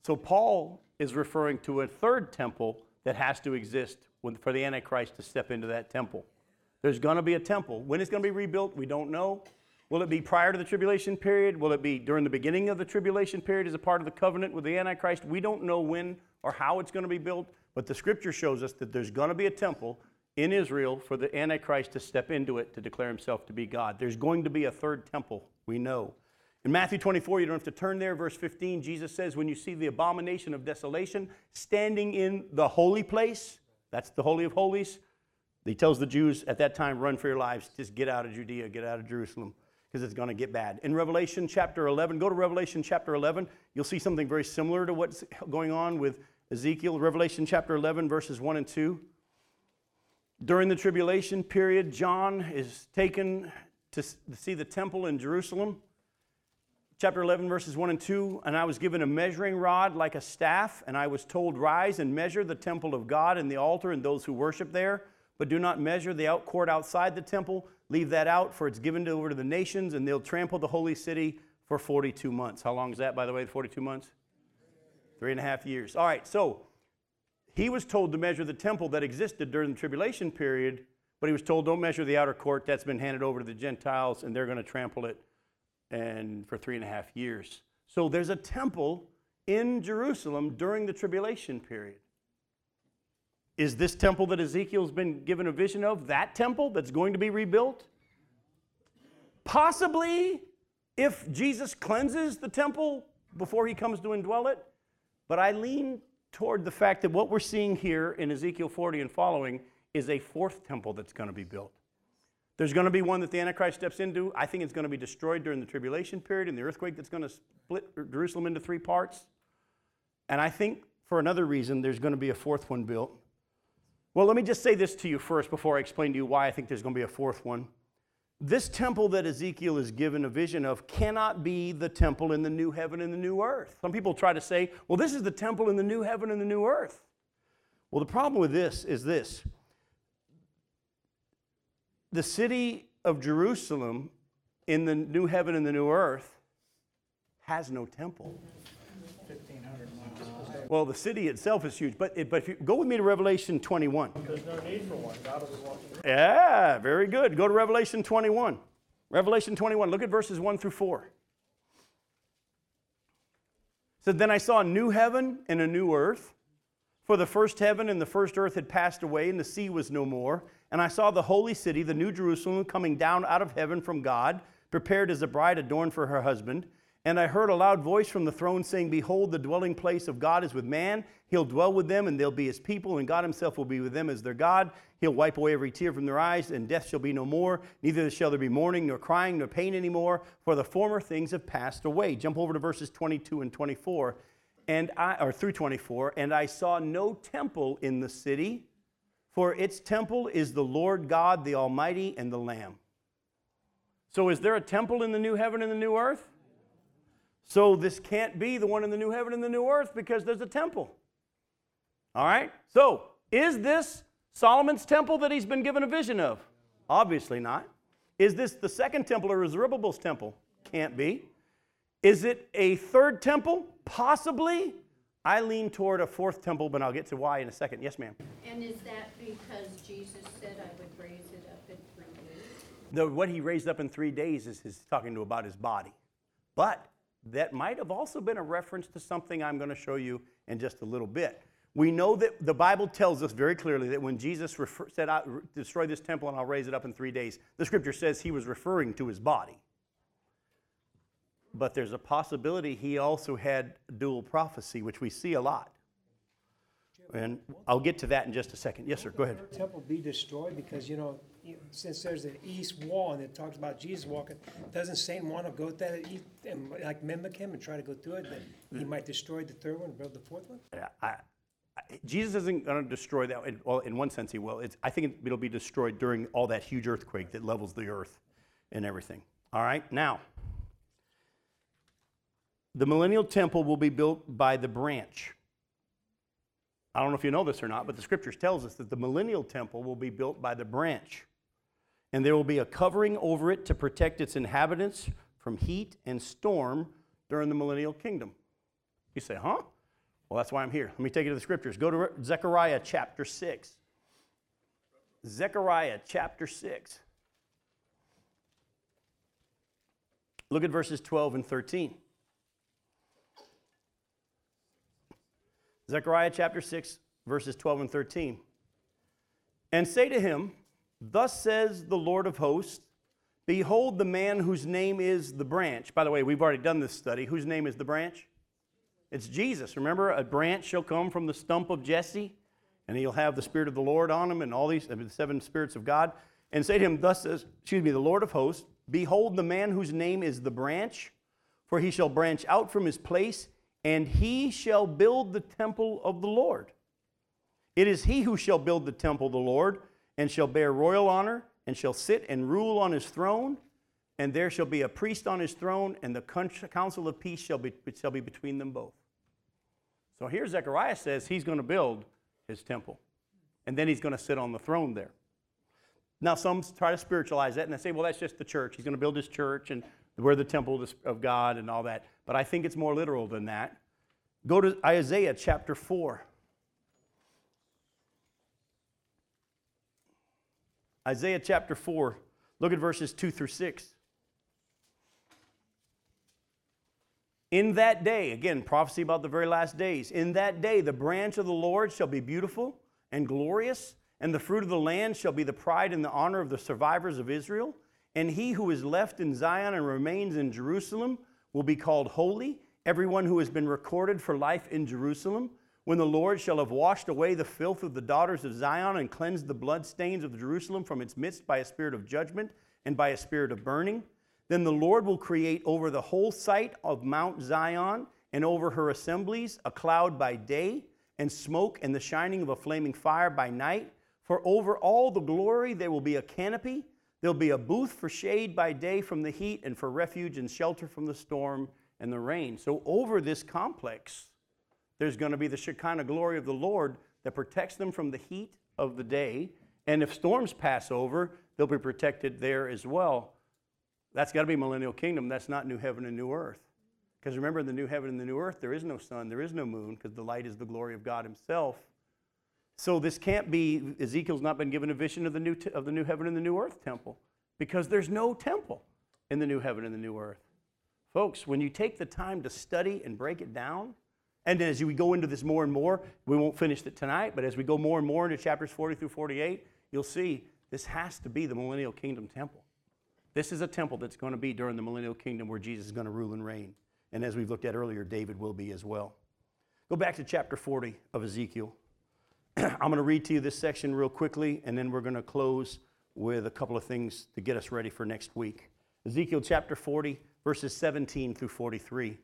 So Paul is referring to a third temple that has to exist when- for the Antichrist to step into that temple. There's going to be a temple. When it's going to be rebuilt, we don't know. Will it be prior to the tribulation period? Will it be during the beginning of the tribulation period as a part of the covenant with the Antichrist? We don't know when or how it's going to be built, but the scripture shows us that there's going to be a temple in Israel for the Antichrist to step into it to declare himself to be God. There's going to be a third temple, we know. In Matthew 24, you don't have to turn there, verse 15, Jesus says, When you see the abomination of desolation standing in the holy place, that's the Holy of Holies, he tells the Jews at that time, Run for your lives, just get out of Judea, get out of Jerusalem, because it's going to get bad. In Revelation chapter 11, go to Revelation chapter 11, you'll see something very similar to what's going on with Ezekiel. Revelation chapter 11, verses 1 and 2. During the tribulation period, John is taken to see the temple in Jerusalem chapter 11, verses 1 and 2. And I was given a measuring rod like a staff, and I was told, Rise and measure the temple of God and the altar and those who worship there. but do not measure the out court outside the temple. Leave that out, for it's given over to the nations, and they'll trample the holy city for 42 months. How long is that, by the way, 42 months? Three and a half years. All right, so he was told to measure the temple that existed during the tribulation period, but he was told don't measure the outer court. That's been handed over to the Gentiles, and they're going to trample it and for three and a half years. So there's a temple in Jerusalem during the tribulation period. Is this temple that Ezekiel's been given a vision of that temple that's going to be rebuilt? Possibly if Jesus cleanses the temple before he comes to indwell it. But I lean toward the fact that what we're seeing here in Ezekiel 40 and following is a fourth temple that's going to be built. There's going to be one that the Antichrist steps into. I think it's going to be destroyed during the tribulation period and the earthquake that's going to split Jerusalem into three parts. And I think for another reason, there's going to be a fourth one built. Well, let me just say this to you first before I explain to you why I think there's going to be a fourth one. This temple that Ezekiel is given a vision of cannot be the temple in the new heaven and the new earth. Some people try to say, well, this is the temple in the new heaven and the new earth. Well, the problem with this is this the city of Jerusalem in the new heaven and the new earth has no temple. Fifteen hundred miles. Well, the city itself is huge, but, it, but if you go with me to Revelation 21. There's no need for one. God will. Yeah, very good. Go to Revelation 21. Revelation 21. Look at verses 1 through 4. So then I saw a new heaven and a new earth. For the first heaven and the first earth had passed away, and the sea was no more. And I saw the holy city, the new Jerusalem, coming down out of heaven from God, prepared as a bride adorned for her husband. And I heard a loud voice from the throne saying, Behold, the dwelling place of God is with man. He'll dwell with them, and they'll be his people, and God himself will be with them as their God. He'll wipe away every tear from their eyes, and death shall be no more. Neither shall there be mourning, nor crying, nor pain anymore, for the former things have passed away. Jump over to verses 22 and 24, and I, or through 24. And I saw no temple in the city, for its temple is the Lord God, the Almighty, and the Lamb. So, is there a temple in the new heaven and the new earth? So this can't be the one in the new heaven and the new earth because there's a temple. All right? So, is this Solomon's temple that he's been given a vision of? Obviously not. Is this the second temple or Zerubbabel's temple? Can't be. Is it a third temple? Possibly. I lean toward a fourth temple, but I'll get to why in a second. Yes, ma'am. And is that because Jesus said I would raise it up in three days? The, what he raised up in three days is his talking to about his body. But that might have also been a reference to something I'm going to show you in just a little bit. We know that the Bible tells us very clearly that when Jesus refer, said, I destroy this temple and I'll raise it up in three days, the scripture says he was referring to his body. But there's a possibility he also had dual prophecy, which we see a lot. And I'll get to that in just a second. Yes, sir. Go ahead. temple be destroyed? Because, you know, since there's an east wall and it talks about Jesus walking, doesn't Satan want to go to that east and like mimic him and try to go through it? Then he might destroy the third one and build the fourth one? Yeah, I, I, Jesus isn't going to destroy that. Well, in one sense, he will. It's, I think it'll be destroyed during all that huge earthquake that levels the earth and everything. All right, now, the millennial temple will be built by the branch. I don't know if you know this or not, but the scriptures tells us that the millennial temple will be built by the branch. And there will be a covering over it to protect its inhabitants from heat and storm during the millennial kingdom. You say, huh? Well, that's why I'm here. Let me take you to the scriptures. Go to Zechariah chapter 6. Zechariah chapter 6. Look at verses 12 and 13. Zechariah chapter 6, verses 12 and 13. And say to him, Thus says the Lord of hosts, Behold the man whose name is the branch. By the way, we've already done this study. Whose name is the branch? It's Jesus. Remember, a branch shall come from the stump of Jesse, and he'll have the Spirit of the Lord on him, and all these, the seven spirits of God. And say to him, Thus says, excuse me, the Lord of hosts, Behold the man whose name is the branch, for he shall branch out from his place, and he shall build the temple of the Lord. It is he who shall build the temple of the Lord, and shall bear royal honor, and shall sit and rule on his throne. And there shall be a priest on his throne, and the council of peace shall be, shall be between them both. So here Zechariah says he's going to build his temple, and then he's going to sit on the throne there. Now, some try to spiritualize that and they say, well, that's just the church. He's going to build his church and we're the temple of- God and all that. But I think it's more literal than that. Go to Isaiah chapter 4. Isaiah chapter 4. Look at verses 2 through 6. In that day, again, prophecy about the very last days, in that day the branch of the Lord shall be beautiful and glorious, and the fruit of the land shall be the pride and the honor of the survivors of Israel. And he who is left in Zion and remains in Jerusalem will be called holy, everyone who has been recorded for life in Jerusalem. When the Lord shall have washed away the filth of the daughters of Zion and cleansed the bloodstains of Jerusalem from its midst by a spirit of judgment and by a spirit of burning, then the Lord will create over the whole site of Mount Zion and over her assemblies a cloud by day, and smoke and the shining of a flaming fire by night. For over all the glory there will be a canopy. There'll be a booth for shade by day from the heat, and for refuge and shelter from the storm and the rain. So, over this complex, there's going to be the Shekinah glory of the Lord that protects them from the heat of the day. And if storms pass over, they'll be protected there as well. That's got to be millennial kingdom. That's not new heaven and new earth. Because remember, in the new heaven and the new earth, there is no sun, there is no moon, because the light is the glory of God Himself. So this can't be, Ezekiel's not been given a vision of the new, of the new heaven and the new earth temple, because there's no temple in the new heaven and the new earth. Folks, when you take the time to study and break it down, and as we go into this more and more, we won't finish it tonight, but as we go more and more into chapters 40 through 48, you'll see this has to be the millennial kingdom temple. This is a temple that's going to be during the millennial kingdom where Jesus is going to rule and reign. And as we've looked at earlier, David will be as well. Go back to chapter 40 of Ezekiel. I'm going to read to you this section real quickly, and then we're going to close with a couple of things to get us ready for next week. Ezekiel chapter 40, verses 17 through 43.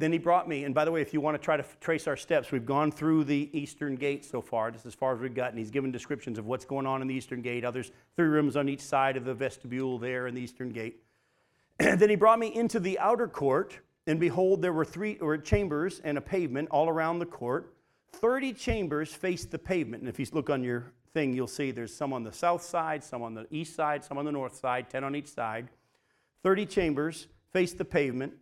Then he brought me, and by the way, if you want to try to f- trace our steps, we've gone through the eastern gate so far. Is as far as we've gotten. He's given descriptions of what's going on in the eastern gate. Others, three rooms on each side of the vestibule there in the eastern gate. then he brought me into the outer court, and behold, there were three or chambers and a pavement all around the court. Thirty chambers faced the pavement. And if you look on your thing, you'll see there's some on the south side, some on the east side, some on the north side, 10 on each side. 30 chambers faced the pavement,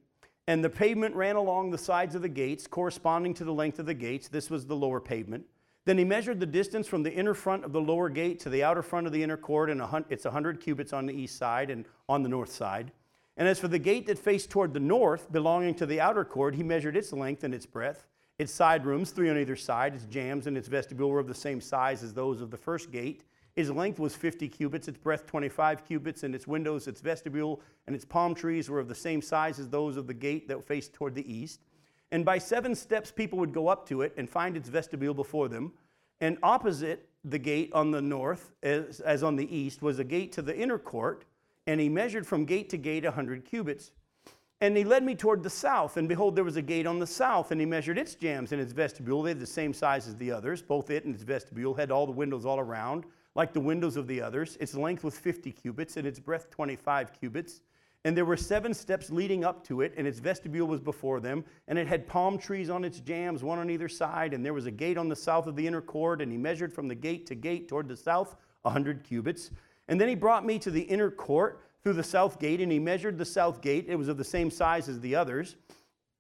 and the pavement ran along the sides of the gates, corresponding to the length of the gates. This was the lower pavement. Then he measured the distance from the inner front of the lower gate to the outer front of the inner court, and it's 100 cubits on the east side and on the north side. And as for the gate that faced toward the north, belonging to the outer court, he measured its length and its breadth. Its side rooms, three on either side, its jambs and its vestibule were of the same size as those of the first gate. Its length was 50 cubits, its breadth 25 cubits, and its windows, its vestibule, and its palm trees were of the same size as those of the gate that faced toward the east. And by seven steps, people would go up to it and find its vestibule before them. And opposite the gate on the north, as, as on the east, was a gate to the inner court. And he measured from gate to gate a 100 cubits. And he led me toward the south, and behold, there was a gate on the south, and he measured its jambs and its vestibule. They had the same size as the others. Both it and its vestibule had all the windows all around, like the windows of the others. Its length was 50 cubits, and its breadth 25 cubits. And there were seven steps leading up to it, and its vestibule was before them. And it had palm trees on its jambs, one on either side. And there was a gate on the south of the inner court, and he measured from the gate to gate toward the south a 100 cubits. And then he brought me to the inner court through the south gate, and he measured the south gate. It was of the same size as the others.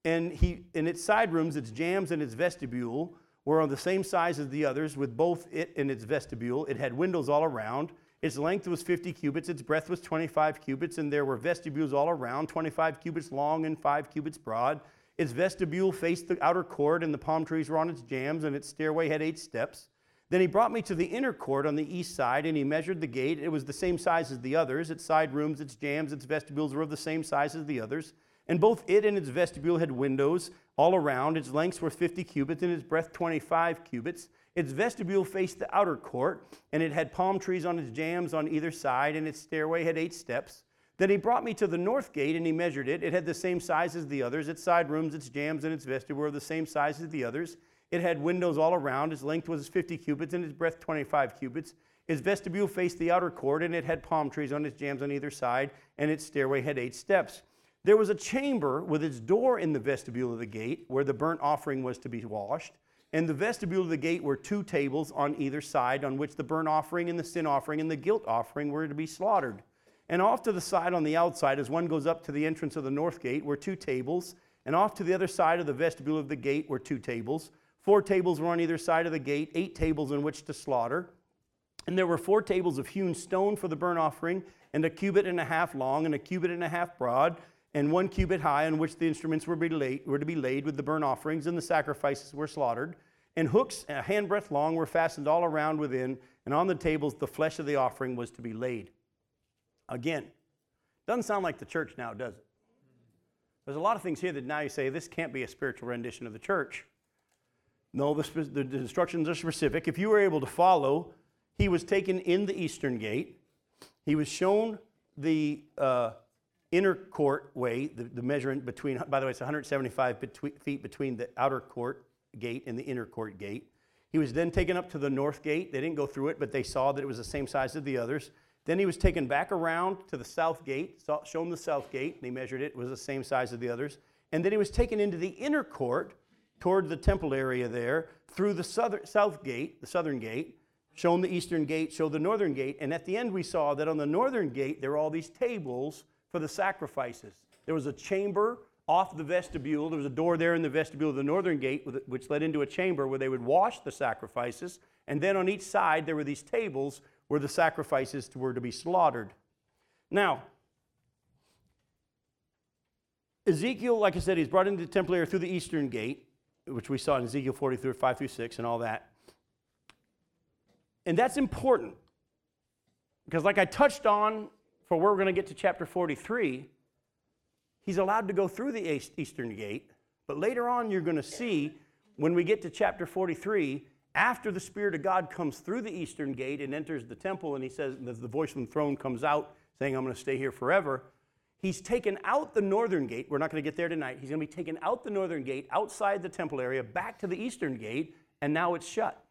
And he, in its side rooms, its jambs and its vestibule were on the same size as the others, with both it and its vestibule. It had windows all around. Its length was 50 cubits, its breadth was 25 cubits, and there were vestibules all around, 25 cubits long and 5 cubits broad. Its vestibule faced the outer court, and the palm trees were on its jambs, and its stairway had eight steps. Then he brought me to the inner court on the east side, and he measured the gate. It was the same size as the others. Its side rooms, its jambs, its vestibules were of the same size as the others. And both it and its vestibule had windows all around. Its lengths were 50 cubits, and its breadth 25 cubits. Its vestibule faced the outer court, and it had palm trees on its jambs on either side, and its stairway had eight steps. Then he brought me to the north gate, and he measured it. It had the same size as the others. Its side rooms, its jambs, and its vestibule were of the same size as the others. It had windows all around. Its length was 50 cubits, and its breadth 25 cubits. Its vestibule faced the outer court, and it had palm trees on its jambs on either side, and its stairway had eight steps. There was a chamber with its door in the vestibule of the gate where the burnt offering was to be washed. In the vestibule of the gate were two tables on either side, on which the burnt offering and the sin offering and the guilt offering were to be slaughtered. And off to the side on the outside, as one goes up to the entrance of the north gate, were two tables. And off to the other side of the vestibule of the gate were two tables. Four tables were on either side of the gate, eight tables in which to slaughter. And there were four tables of hewn stone for the burnt offering, and a cubit and a half long, and a cubit and a half broad, and one cubit high, on which the instruments were, be laid, were to be laid with the burnt offerings, and the sacrifices were slaughtered. And hooks a handbreadth long were fastened all around within, and on the tables the flesh of the offering was to be laid. Again, doesn't sound like the church now, does it? There's a lot of things here that now you say this can't be a spiritual rendition of the church. No, the, the instructions are specific. If you were able to follow, he was taken in the eastern gate. He was shown the uh, inner court way, the, the measurement between, by the way, it's 175 between, feet between the outer court gate and the inner court gate. He was then taken up to the north gate. They didn't go through it, but they saw that it was the same size as the others. Then he was taken back around to the south gate, saw, shown the south gate. And they measured it, it was the same size as the others. And then he was taken into the inner court toward the temple area there through the southern, south gate, the southern gate, shown the eastern gate, showed the northern gate. And at the end, we saw that on the northern gate, there were all these tables for the sacrifices. There was a chamber off the vestibule. There was a door there in the vestibule of the northern gate, which led into a chamber where they would wash the sacrifices. And then on each side, there were these tables where the sacrifices were to be slaughtered. Now, Ezekiel, like I said, he's brought into the temple area through the eastern gate, which we saw in Ezekiel 43, 5 through 6, and all that. And that's important because, like I touched on for where we're going to get to chapter 43, he's allowed to go through the eastern gate. But later on, you're going to see when we get to chapter 43, after the Spirit of God comes through the eastern gate and enters the temple, and he says, the voice from the throne comes out saying, I'm going to stay here forever. He's taken out the northern gate. We're not going to get there tonight. He's going to be taken out the northern gate, outside the temple area, back to the eastern gate, and now it's shut.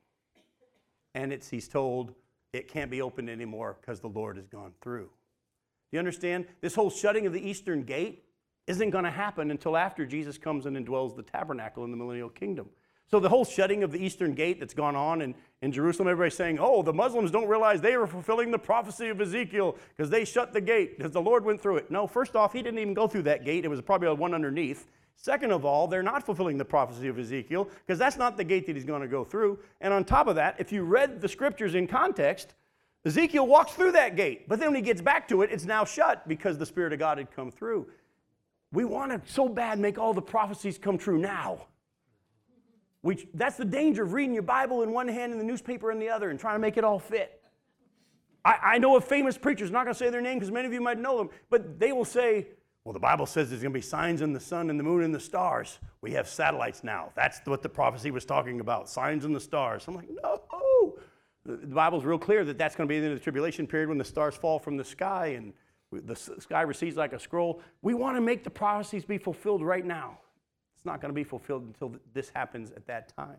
And it's, he's told it can't be opened anymore because the Lord has gone through. You understand? This whole shutting of the eastern gate isn't going to happen until after Jesus comes and dwells the tabernacle in the millennial kingdom. So the whole shutting of the eastern gate that's gone on in, in Jerusalem, everybody's saying, oh, the Muslims don't realize they were fulfilling the prophecy of Ezekiel because they shut the gate because the Lord went through it. No, first off, he didn't even go through that gate. It was probably one underneath. Second of all, they're not fulfilling the prophecy of Ezekiel because that's not the gate that he's going to go through. And on top of that, if you read the scriptures in context, Ezekiel walks through that gate, but then when he gets back to it, it's now shut because the Spirit of God had come through. We want to so bad make all the prophecies come true now. We, that's the danger of reading your Bible in one hand and the newspaper in the other and trying to make it all fit. I, I know of famous preachers, not going to say their name because many of you might know them, but they will say, well, the Bible says there's going to be signs in the sun and the moon and the stars. We have satellites now. That's what the prophecy was talking about signs in the stars. I'm like, no. The Bible's real clear that that's going to be in the tribulation period when the stars fall from the sky and the sky recedes like a scroll. We want to make the prophecies be fulfilled right now. It's not going to be fulfilled until this happens at that time.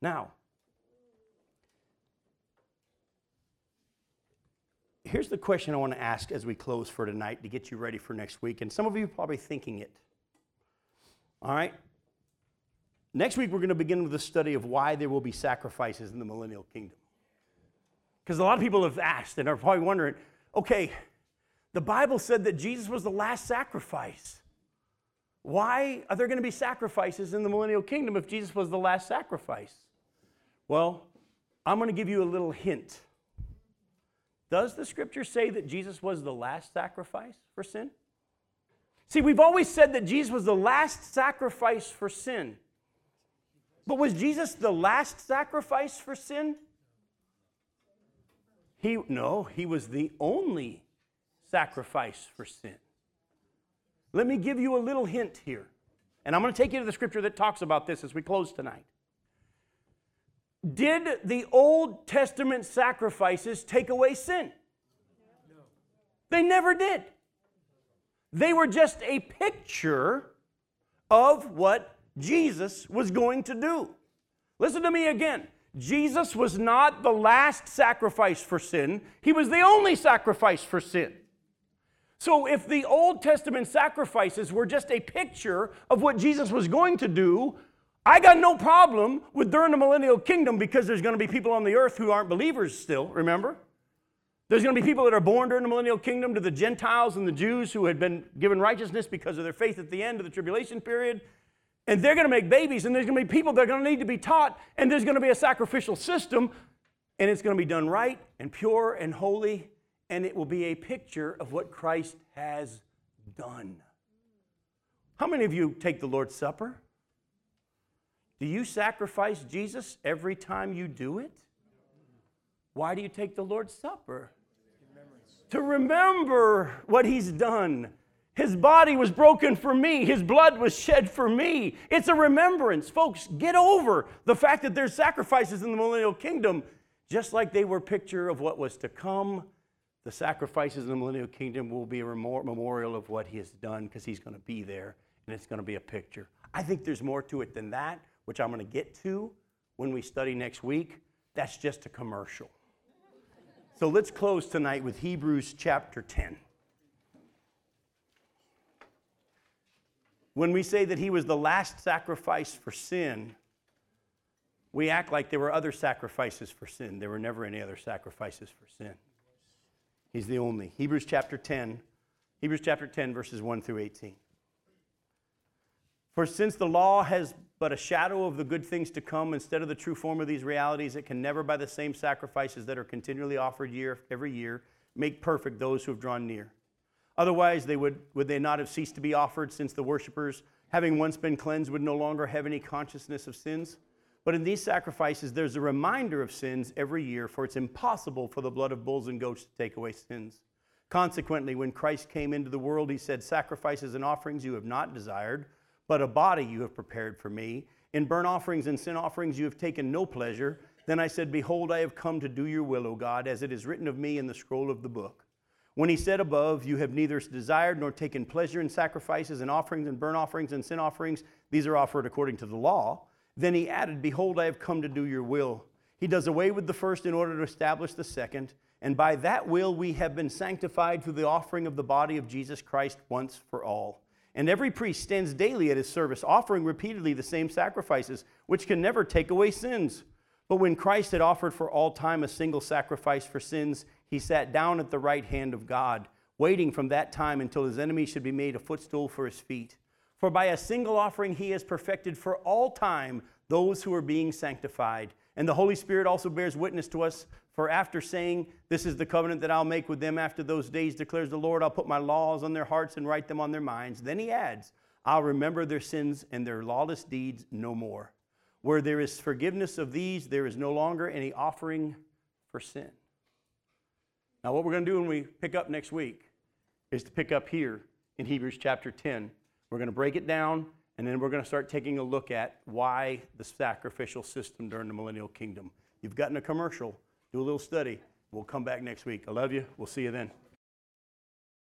Now, here's the question I want to ask as we close for tonight to get you ready for next week. And some of you are probably thinking it. All right? Next week, we're going to begin with a study of why there will be sacrifices in the millennial kingdom. Because a lot of people have asked and are probably wondering okay, the Bible said that Jesus was the last sacrifice. Why are there going to be sacrifices in the millennial kingdom if Jesus was the last sacrifice? Well, I'm going to give you a little hint. Does the scripture say that Jesus was the last sacrifice for sin? See, we've always said that Jesus was the last sacrifice for sin. But was Jesus the last sacrifice for sin? He no, he was the only sacrifice for sin. Let me give you a little hint here. And I'm going to take you to the scripture that talks about this as we close tonight. Did the Old Testament sacrifices take away sin? No. They never did. They were just a picture of what Jesus was going to do. Listen to me again. Jesus was not the last sacrifice for sin, He was the only sacrifice for sin. So, if the Old Testament sacrifices were just a picture of what Jesus was going to do, I got no problem with during the millennial kingdom because there's going to be people on the earth who aren't believers still, remember? There's going to be people that are born during the millennial kingdom to the Gentiles and the Jews who had been given righteousness because of their faith at the end of the tribulation period. And they're going to make babies, and there's going to be people that are going to need to be taught, and there's going to be a sacrificial system, and it's going to be done right and pure and holy, and it will be a picture of what Christ has done. How many of you take the Lord's Supper? Do you sacrifice Jesus every time you do it? Why do you take the Lord's Supper? To remember what He's done. His body was broken for me. His blood was shed for me. It's a remembrance. Folks, get over the fact that there's sacrifices in the millennial kingdom, just like they were picture of what was to come. The sacrifices in the millennial kingdom will be a memorial of what he has done because he's going to be there and it's going to be a picture. I think there's more to it than that, which I'm going to get to when we study next week. That's just a commercial. So let's close tonight with Hebrews chapter 10. When we say that he was the last sacrifice for sin, we act like there were other sacrifices for sin. There were never any other sacrifices for sin. He's the only. Hebrews chapter 10, Hebrews chapter 10, verses 1 through 18. For since the law has but a shadow of the good things to come instead of the true form of these realities, it can never, by the same sacrifices that are continually offered year every year, make perfect those who have drawn near. Otherwise, they would, would they not have ceased to be offered, since the worshippers, having once been cleansed, would no longer have any consciousness of sins? But in these sacrifices, there's a reminder of sins every year, for it's impossible for the blood of bulls and goats to take away sins. Consequently, when Christ came into the world, he said, Sacrifices and offerings you have not desired, but a body you have prepared for me. In burnt offerings and sin offerings you have taken no pleasure. Then I said, Behold, I have come to do your will, O God, as it is written of me in the scroll of the book. When he said above, You have neither desired nor taken pleasure in sacrifices and offerings and burnt offerings and sin offerings, these are offered according to the law. Then he added, Behold, I have come to do your will. He does away with the first in order to establish the second. And by that will we have been sanctified through the offering of the body of Jesus Christ once for all. And every priest stands daily at his service, offering repeatedly the same sacrifices, which can never take away sins. But when Christ had offered for all time a single sacrifice for sins, he sat down at the right hand of God, waiting from that time until his enemy should be made a footstool for his feet. For by a single offering he has perfected for all time those who are being sanctified. And the Holy Spirit also bears witness to us. For after saying, This is the covenant that I'll make with them after those days, declares the Lord, I'll put my laws on their hearts and write them on their minds. Then he adds, I'll remember their sins and their lawless deeds no more. Where there is forgiveness of these, there is no longer any offering for sin. Now, what we're going to do when we pick up next week is to pick up here in Hebrews chapter 10. We're going to break it down, and then we're going to start taking a look at why the sacrificial system during the millennial kingdom. You've gotten a commercial, do a little study. We'll come back next week. I love you. We'll see you then.